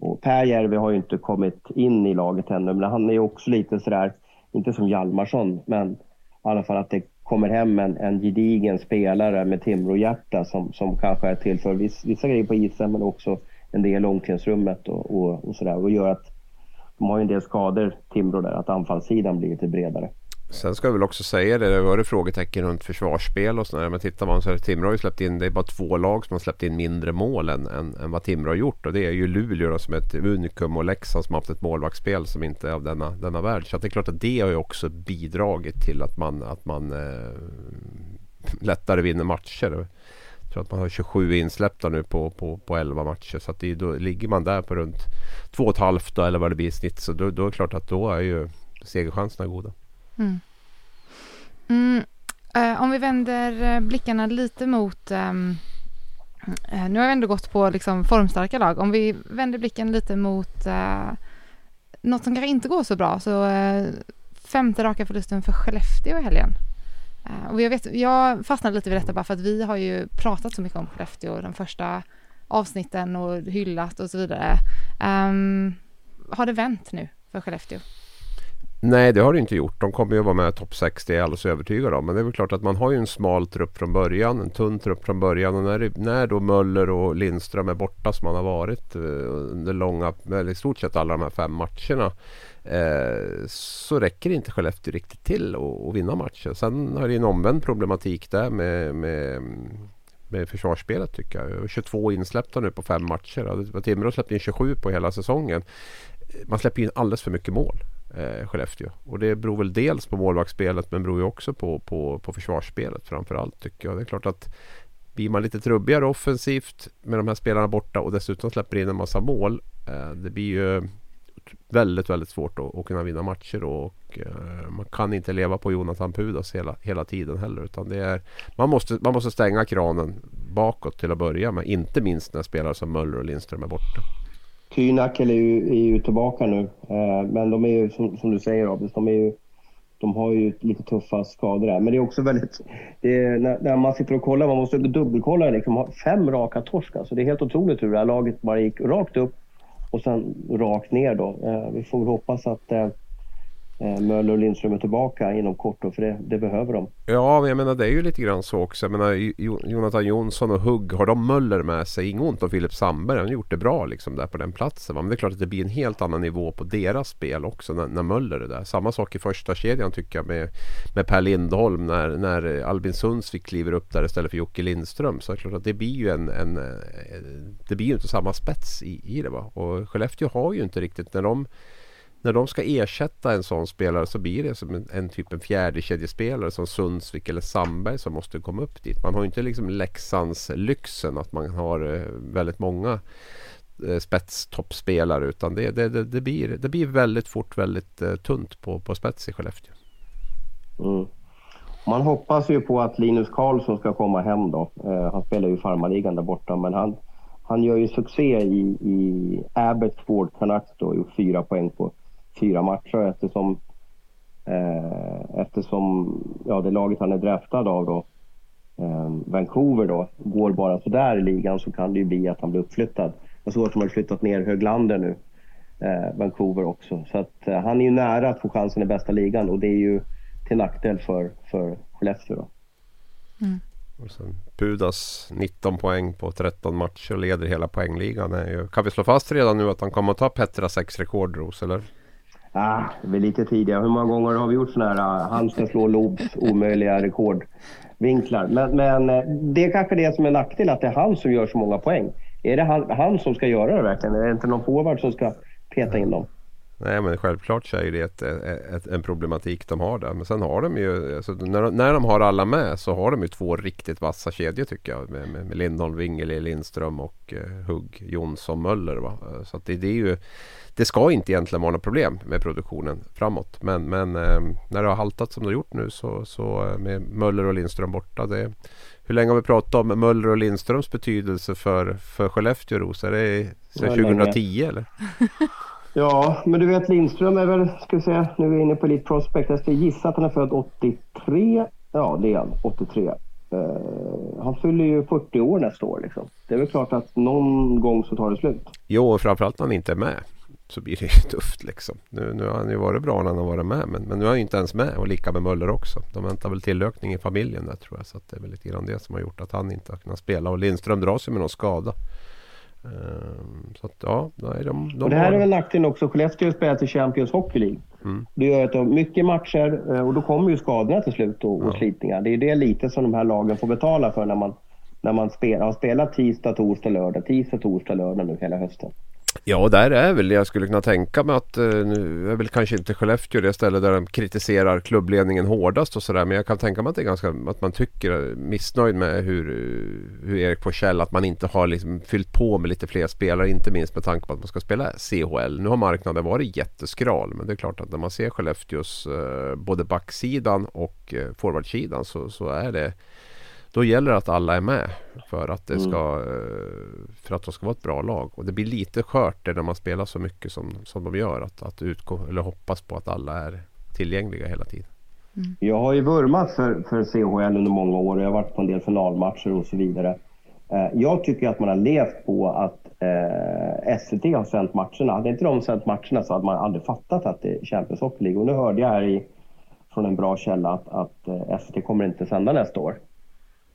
och Per Järvi har ju inte kommit in i laget ännu, men han är ju också lite sådär, inte som Hjalmarsson, men i alla fall att det kommer hem en, en gedigen spelare med Timrå-hjärta som, som kanske är till för vissa, vissa grejer på isen men också en del i omklädningsrummet och, och, och sådär. Och gör att de har ju en del skador, Timrå, där, att anfallssidan blir lite bredare. Sen ska jag väl också säga det, det var det frågetecken runt försvarsspel och sådär. Men tittar man så här, Timrå har ju släppt in, det är bara två lag som har släppt in mindre mål än, än, än vad Timrå har gjort. Och det är ju Luleå då, som är ett unikum och Leksand som har haft ett målvaktsspel som inte är av denna, denna värld. Så det är klart att det har ju också bidragit till att man, att man eh, lättare vinner matcher. Jag tror att man har 27 insläppta nu på, på, på 11 matcher. Så att det, då ligger man där på runt 2,5 eller vad det blir i snitt. Så då, då är det klart att då är ju segerchanserna goda. Mm. Mm. eh, om vi vänder eh, blickarna lite mot ehm, eh, nu har vi ändå gått på liksom formstarka lag. Om vi vänder blicken lite mot eh, något som kanske inte går så bra. Så eh, femte raka förlusten för Skellefteå i helgen. Eh, och jag, vet, jag fastnade lite vid detta bara för att vi har ju pratat så mycket om Skellefteå de första avsnitten och hyllat och så vidare. Um, har det vänt nu för Skellefteå? Nej det har det inte gjort. De kommer ju att vara med i topp 6 det är jag alldeles övertygad om. Men det är väl klart att man har ju en smal trupp från början. En tunn trupp från början. Och när, när då Möller och Lindström är borta som man har varit eh, under långa, eller i stort sett alla de här fem matcherna. Eh, så räcker inte Skellefteå riktigt till att vinna matchen. Sen har det en omvänd problematik där med, med med försvarsspelet tycker jag. 22 insläppta nu på fem matcher. Timrå släppte in 27 på hela säsongen. Man släpper in alldeles för mycket mål eh, Skellefteå. Och det beror väl dels på målvaktsspelet men beror ju också på, på, på försvarsspelet framförallt tycker jag. Det är klart att blir man lite trubbigare offensivt med de här spelarna borta och dessutom släpper in en massa mål. Eh, det blir ju väldigt, väldigt svårt att, att kunna vinna matcher och eh, man kan inte leva på Jonathan Pudas hela, hela tiden heller. Utan det är, man, måste, man måste stänga kranen bakåt till att börja med. Inte minst när spelare som Möller och Lindström är borta. Kynakel är ju, är ju tillbaka nu, eh, men de är ju som, som du säger Abis, de är ju de har ju lite tuffa skador där. Men det är också väldigt... Är, när, när, man sitter och kollar, man måste dubbelkolla, liksom, fem raka torsk. Alltså, det är helt otroligt hur det här laget bara gick rakt upp och sen rakt ner. Då. Eh, vi får hoppas att Eh, Eh, Möller och Lindström är tillbaka inom kort då, för det, det, behöver de. Ja, men jag menar det är ju lite grann så också. Jag menar Jonathan Jonsson och Hugg, har de Möller med sig? Inget ont om Filip Sandberg, han har gjort det bra liksom där på den platsen. Va? Men det är klart att det blir en helt annan nivå på deras spel också när, när Möller är där. Samma sak i första kedjan tycker jag med, med Per Lindholm när, när Albin Sundsvik kliver upp där istället för Jocke Lindström. Så det är klart att det blir ju en, en eh, det blir ju inte samma spets i, i det. Va? Och Skellefteå har ju inte riktigt när de när de ska ersätta en sån spelare så blir det som en, en typ en fjärdekedjespelare som Sundsvik eller Sandberg som måste komma upp dit. Man har inte liksom Leksands lyxen att man har eh, väldigt många eh, spetstoppspelare utan det, det, det, det, blir, det blir väldigt fort väldigt eh, tunt på, på spets i Skellefteå. Mm. Man hoppas ju på att Linus Karlsson ska komma hem då. Han spelar ju farmarligan där borta men han, han gör ju succé i, i Abbotsford Canucks då, gjort fyra poäng på fyra matcher eftersom, eh, eftersom ja, det laget han är draftad av då, eh, Vancouver då, går bara sådär i ligan så kan det ju bli att han blir uppflyttad Jag såg att de har flyttat ner Höglander nu. Eh, Vancouver också. Så att eh, han är ju nära att få chansen i bästa ligan och det är ju till nackdel för, för Skellefteå då. Mm. Och sen Pudas 19 poäng på 13 matcher och leder hela poängligan. Är ju, kan vi slå fast redan nu att han kommer att ta Petra sex rekordros eller? Ah, det är lite tidigare. Hur många gånger har vi gjort sådana här han ska slå Lobs omöjliga rekordvinklar? Men, men äh, det är kanske det som är nackdel, att det är han som gör så många poäng. Är det han, han som ska göra det verkligen? Är det inte någon forward som ska peta in dem? Nej men självklart så är det ett, ett, en problematik de har där. Men sen har de ju, alltså, när, de, när de har alla med så har de ju två riktigt vassa kedjor tycker jag. Med, med, Lindholm, Wingeli, Lindström och eh, Hugg, Jonsson, Möller. Va? Så det, det, är ju Det ska inte egentligen vara något problem med produktionen framåt. Men, men eh, när det har haltat som det har gjort nu så, så eh, med Möller och Lindström borta. Det, hur länge har vi pratat om Möller och Lindströms betydelse för, för Skellefteå Ros? Är det sedan 2010 eller? Ja, men du vet Lindström är väl, ska vi säga, nu är vi inne på Elite Prospect. Jag ska gissa att han är född 83. Ja, det är han. 83. Uh, eh, han fyller ju 40 år nästa år. Liksom. Det är väl klart att någon gång så tar det slut. Jo, och framförallt när han inte är med så blir det ju tufft liksom. Nu, nu har han ju varit bra när han har varit med men, men nu är han ju inte ens med och lika med Möller också. De väntar väl tillökning i familjen där tror jag. Så det är väl lite grann det som har gjort att han inte har kunnat spela. Och Lindström dras ju med någon skada. Ehm, så att, ja, nej, de, de och det här har... är väl nackdelen också. Skellefteå spelar till Champions Hockey League. Mm. Det gör att de mycket matcher eh, och då kommer ju skadorna till slut och, och slitningar. Det är det lite som de här lagen får betala för när man, när man spel, har spelat tisdag, torsdag, lördag, tisdag, torsdag, lördag nu hela hösten. Ja, där är väl jag skulle kunna tänka mig att eh, nu är väl kanske inte Skellefteå det ställe där de kritiserar klubbledningen hårdast och sådär. Men jag kan tänka mig att det är ganska att man tycker missnöjd med hur, hur Erik Forsell att man inte har liksom fyllt på med lite fler spelare. Inte minst med tanke på att man ska spela CHL. Nu har marknaden varit jätteskral. Men det är klart att när man ser Skellefteås eh, både backsidan och eh, forwardsidan så, så är det då gäller det att alla är med för att det mm. ska, mm. för att det ska vara ett bra lag. Och det blir lite skört när man spelar så mycket som, som de gör. Att, att utgå eller hoppas på att alla är tillgängliga hela tiden. Mm. Jag har ju vurmat för, för CHL under många år och jag har varit på en del finalmatcher och så vidare. Eh, jag tycker att man har levt på att eh, SVT har sänt matcherna. Hade inte de sänt matcherna så hade man aldrig fattat att det är Champions Hockey League. Och nu hörde jag här i, från en bra källa att, att eh, SVT kommer inte sända nästa år.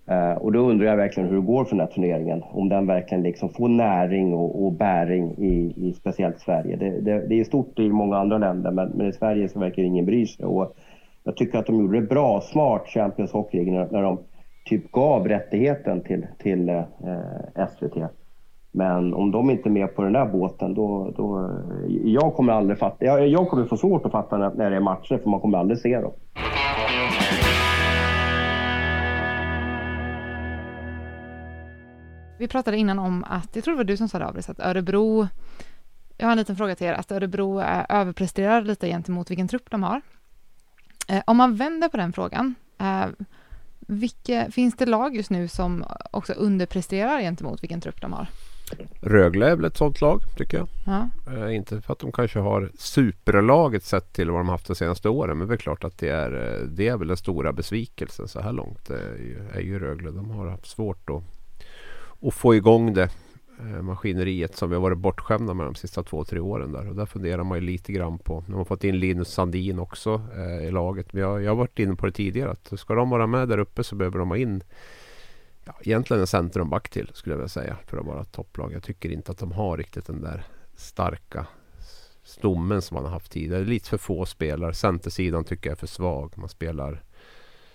Eh, och då undrar jag verkligen hur det går för den här turneringen. Om den verkligen liksom får näring och, och bäring i, i speciellt Sverige. Det, det, det, är stort i många andra länder men, men, i Sverige så verkar ingen bry sig. Och jag tycker att de gjorde det bra, smart, Champions Hockey League när, när de typ gav rättigheten till, till eh, SVT. Men om de inte är med på den där båten då... då jag kommer aldrig fatta... Jag, jag kommer få svårt att fatta när, när det är matcher för man kommer aldrig se dem. Vi pratade innan om att, jag tror det var du som sa det Abris, att Örebro, jag har en liten fråga till er, att Örebro är, överpresterar lite gentemot vilken trupp de har. Eh, om man vänder på den frågan, eh, vilka, finns det lag just nu som också underpresterar gentemot vilken trupp de har? Rögle är väl ett sånt lag tycker jag. Ja. Eh, inte för att de kanske har superlaget sett till vad de haft de senaste åren. Men det är klart att det är, eh, det är väl den stora besvikelsen så här långt. Det är ju, är ju Rögle. De har haft svårt att och få igång det eh, maskineriet som vi har varit bortskämda med de sista två, tre åren där. Och där funderar man ju lite grann på. Nu har fått in Linus Sandin också eh, i laget. Men jag, jag har varit inne på det tidigare att ska de vara med där uppe så behöver de ha in ja, egentligen en centrumback till skulle jag vilja säga för att vara topplag. Jag tycker inte att de har riktigt den där starka stommen som man har haft tidigare. Lite för få spelare. Centersidan tycker jag är för svag. Man spelar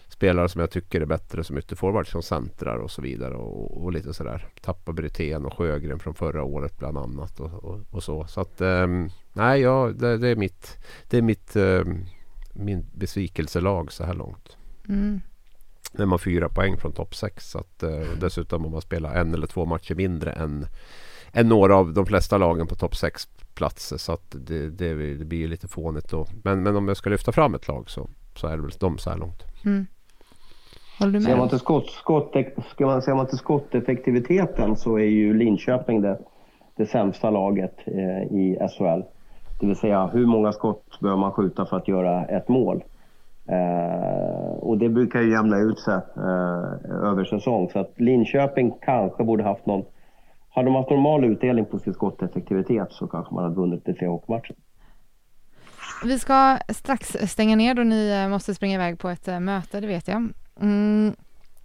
spelare som jag tycker är bättre som ytterforward som centrar och så vidare och, och lite sådär. Tappar Brithén och Sjögren från förra året bland annat och, och, och så. Så att um, nej, ja, det, det, är mitt, det är mitt um, min besvikelselag så här långt. Mm. När man fyra poäng från topp 6. uh, dessutom om man spelar en eller två matcher mindre än, än några av de flesta lagen på topp 6 platser. Så att det, det, det blir lite fånigt då. Men, men om jag ska lyfta fram ett lag så, så är det väl de så här långt. Mm. Håller du med? Ser man till, skott, skott, ska man, ser man till skotteffektiviteten så är ju Linköping det, det sämsta laget eh, i SHL. Det vill säga hur många skott bör man skjuta för att göra ett mål? Eh, och det brukar ju jämna ut sig eh, över säsong. Så att Linköping kanske borde haft någon, hade de haft normal utdelning på sin skotteffektivitet så kanske man hade vunnit lite fler hockeymatcher. Vi ska strax stänga ner då ni eh, måste springa iväg på ett eh, möte, det vet jag. Mm.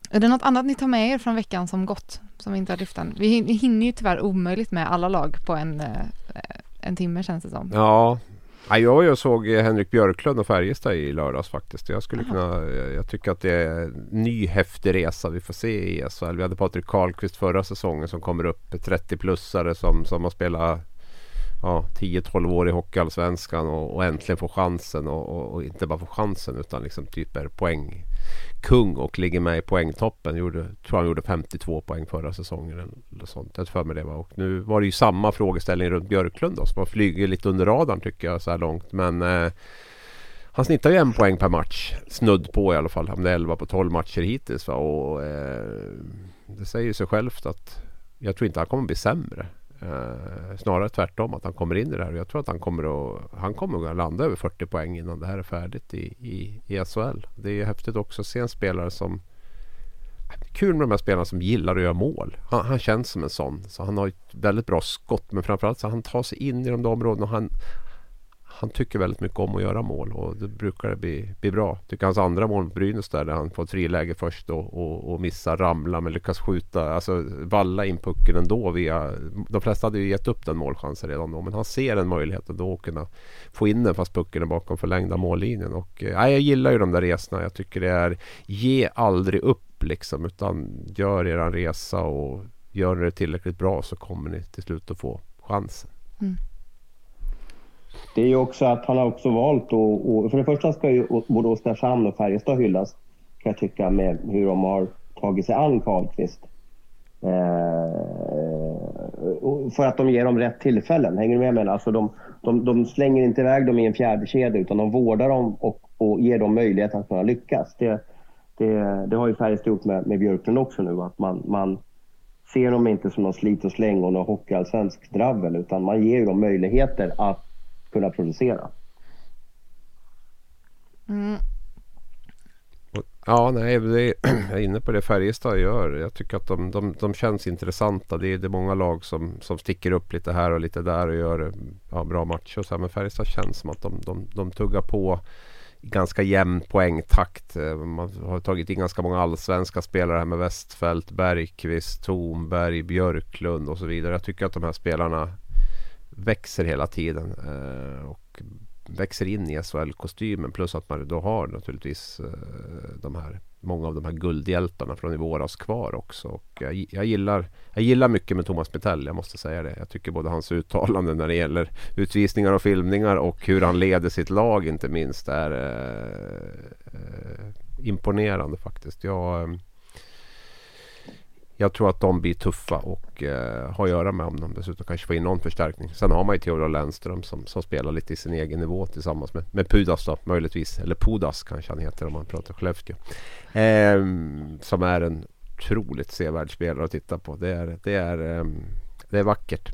Är det något annat ni tar med er från veckan som gått, som vi inte har lyft än? Vi hinner ju tyvärr omöjligt med alla lag på en, eh, en timme känns det som. Ja, Ja, jag, jag såg Henrik Björklund och Färjestad i lördags faktiskt. Jag skulle kunna, jag tycker att det är en ny häftig resa vi får se i SHL. Vi hade Patrik Karlqvist förra säsongen som kommer upp 30-plussare som, som har spelat ja, 10-12 år i Hockeyallsvenskan och, och äntligen får chansen och, och, och, inte bara får chansen utan liksom typ är Kung och ligger med i poängtoppen. Gjorde, tror han gjorde 52 poäng förra säsongen eller sånt. Jag för mig det var. Och nu var det ju samma frågeställning runt Björklund då som har flugit lite under radarn tycker jag så här långt. Men eh, han snittar ju en poäng per match. Snudd på i alla fall. Om det är 11 på 12 matcher hittills. Va? Och, eh, det säger sig självt att jag tror inte han kommer bli sämre. Eh, snarare tvärtom att han kommer in i det här. Jag tror att han kommer att, han kommer att landa över 40 poäng innan det här är färdigt i, i, i SHL. Det är häftigt också att se en spelare som Kul med de här spelarna som gillar att göra mål. Han, han känns som en sån. Så han har ett väldigt bra skott men framförallt så han tar sig in i de där områdena. Han, han tycker väldigt mycket om att göra mål och det brukar det bli, bli bra. Tycker hans andra mål mot Brynäs där, där han får ett friläge först och, och, och missar, ramla men lyckas skjuta, alltså valla in pucken ändå via... De flesta hade ju gett upp den målchansen redan då men han ser en möjlighet ändå att kunna få in den fast pucken är bakom förlängda mållinjen. Och, eh, jag gillar ju de där resorna. Jag tycker det är ge aldrig upp liksom utan gör eran resa och gör det tillräckligt bra så kommer ni till slut att få chansen. Mm det är ju också att han har också valt att... Och för det första ska ju både Oskarshamn och Färjestad hyllas, kan jag tycka, med hur de har tagit sig an Karlqvist. Eh, för att de ger dem rätt tillfällen. Hänger du med mig? Alltså de, de, de slänger inte iväg dem i en fjärde kedja utan de vårdar dem och, och ger dem möjlighet att kunna lyckas. Det, det, det har ju Färjestad gjort med, med Björklund också nu. Att man, man ser dem inte som någon slit och släng och någon hockeyallsvensk dravel utan man ger dem möjligheter att kunna producera. Mm. Ja, nej, det, jag är inne på det Färjestad gör. Jag tycker att de, de, de känns intressanta. Det är, det är många lag som, som sticker upp lite här och lite där och gör ja, bra matcher. Och så här. Men Färjestad känns som att de, de, de tuggar på ganska jämn poängtakt. Man har tagit in ganska många allsvenska spelare här med Westfält, Bergqvist, Thornberg, Björklund och så vidare. Jag tycker att de här spelarna växer hela tiden eh, och växer in i SHL-kostymen. Plus att man då har naturligtvis eh, de här, många av de här guldhjältarna från i våras kvar också. Och jag, jag, gillar, jag gillar mycket med Thomas Mitell, jag måste säga det. Jag tycker både hans uttalanden när det gäller utvisningar och filmningar och hur han leder sitt lag inte minst är eh, eh imponerande faktiskt. Jag, eh, jag tror att de blir tuffa och eh, har att göra med om de dessutom kanske får in någon förstärkning. Sen har man ju Theodor Lennström som, som spelar lite i sin egen nivå tillsammans med, med Pudas då möjligtvis. Eller Pudas kanske han heter om man pratar Skellefteå. Eh, som är en otroligt sevärd spelare att titta på. Det är, det är, eh, det är vackert.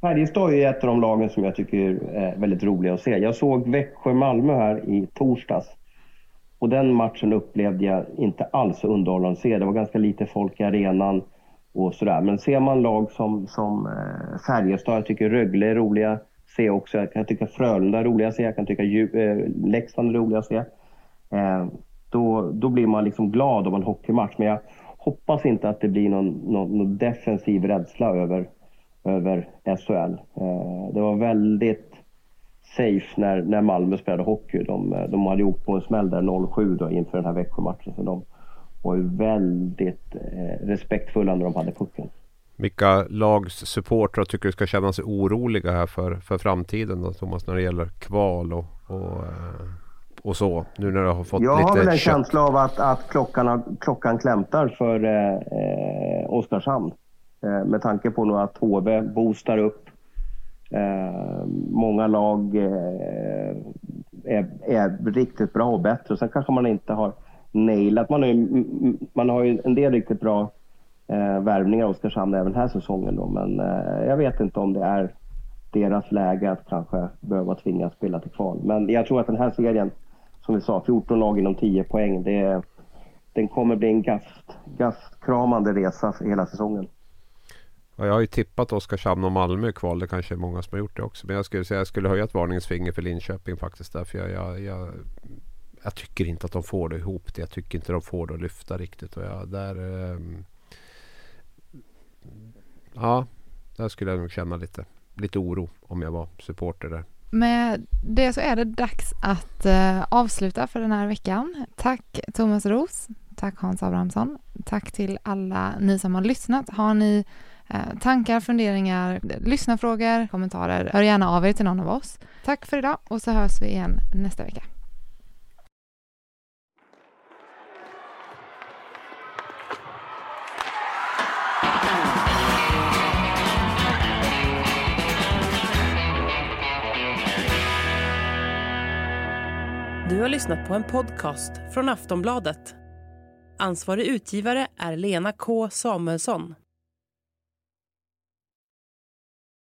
Färjestad är ett av de lagen som jag tycker är väldigt roliga att se. Jag såg Växjö-Malmö här i torsdags. Och den matchen upplevde jag inte alls underhållande att se. Det var ganska lite folk i arenan och sådär. Men ser man lag som, som eh, Färjestad, jag tycker Rögle är roliga att se också. Jag kan tycka Frölunda är roliga att se. Jag kan tycka eh, Leksand är roliga att se. Eh, då, då blir man liksom glad av en hockeymatch. Men jag hoppas inte att det blir någon, någon, någon defensiv rädsla över, över SHL. Eh, det var väldigt safe när, när Malmö spelade hockey. De, de hade gjort på en smäll där 07 då inför den här Växjömatchen. Så de var ju väldigt eh, respektfulla när de hade pucken. Vilka lags supportrar tycker du ska känna sig oroliga här för, för framtiden då Thomas när det gäller kval och, och, eh, och så? Nu när du har fått Jag lite har väl en kött. känsla av att, att klockan, klockan klämtar för eh, eh Oskarshamn. Eh, med tanke på nu att HV boostar upp Eh, många lag eh, är, är, riktigt bra och bättre. Sen kanske man inte har nailat. Man har ju, man har ju en del riktigt bra eh, värvningar i Oskarshamn även den här säsongen. Då, men eh, jag vet inte om det är deras läge att kanske behöva tvingas spela till kval. Men jag tror att den här serien, som vi sa, 14 lag inom 10 poäng. Det, den kommer bli en gast, gastkramande resa för hela säsongen. Ja, jag har ju tippat Oskarshamn och Malmö i kval. Det kanske är många som har gjort det också. Men jag skulle säga jag skulle höja ett varningens finger för Linköping faktiskt. Därför jag, jag, jag, jag tycker inte att de får det ihop det. Jag tycker inte de får det att lyfta riktigt. Och jag, där, eh, ja, där skulle jag nog känna lite, lite oro om jag var supporter där. Med det så är det dags att eh, avsluta för den här veckan. Tack Thomas Ros. Tack Hans Abrahamsson. Tack till alla ni som har lyssnat. Har ni Eh, tankar, funderingar, lyssnarfrågor, kommentarer, hör gärna av er till någon av oss. Tack för idag och så hörs vi igen nästa vecka. Du har lyssnat på en podcast från Aftonbladet. Ansvarig utgivare är Lena K Samuelsson.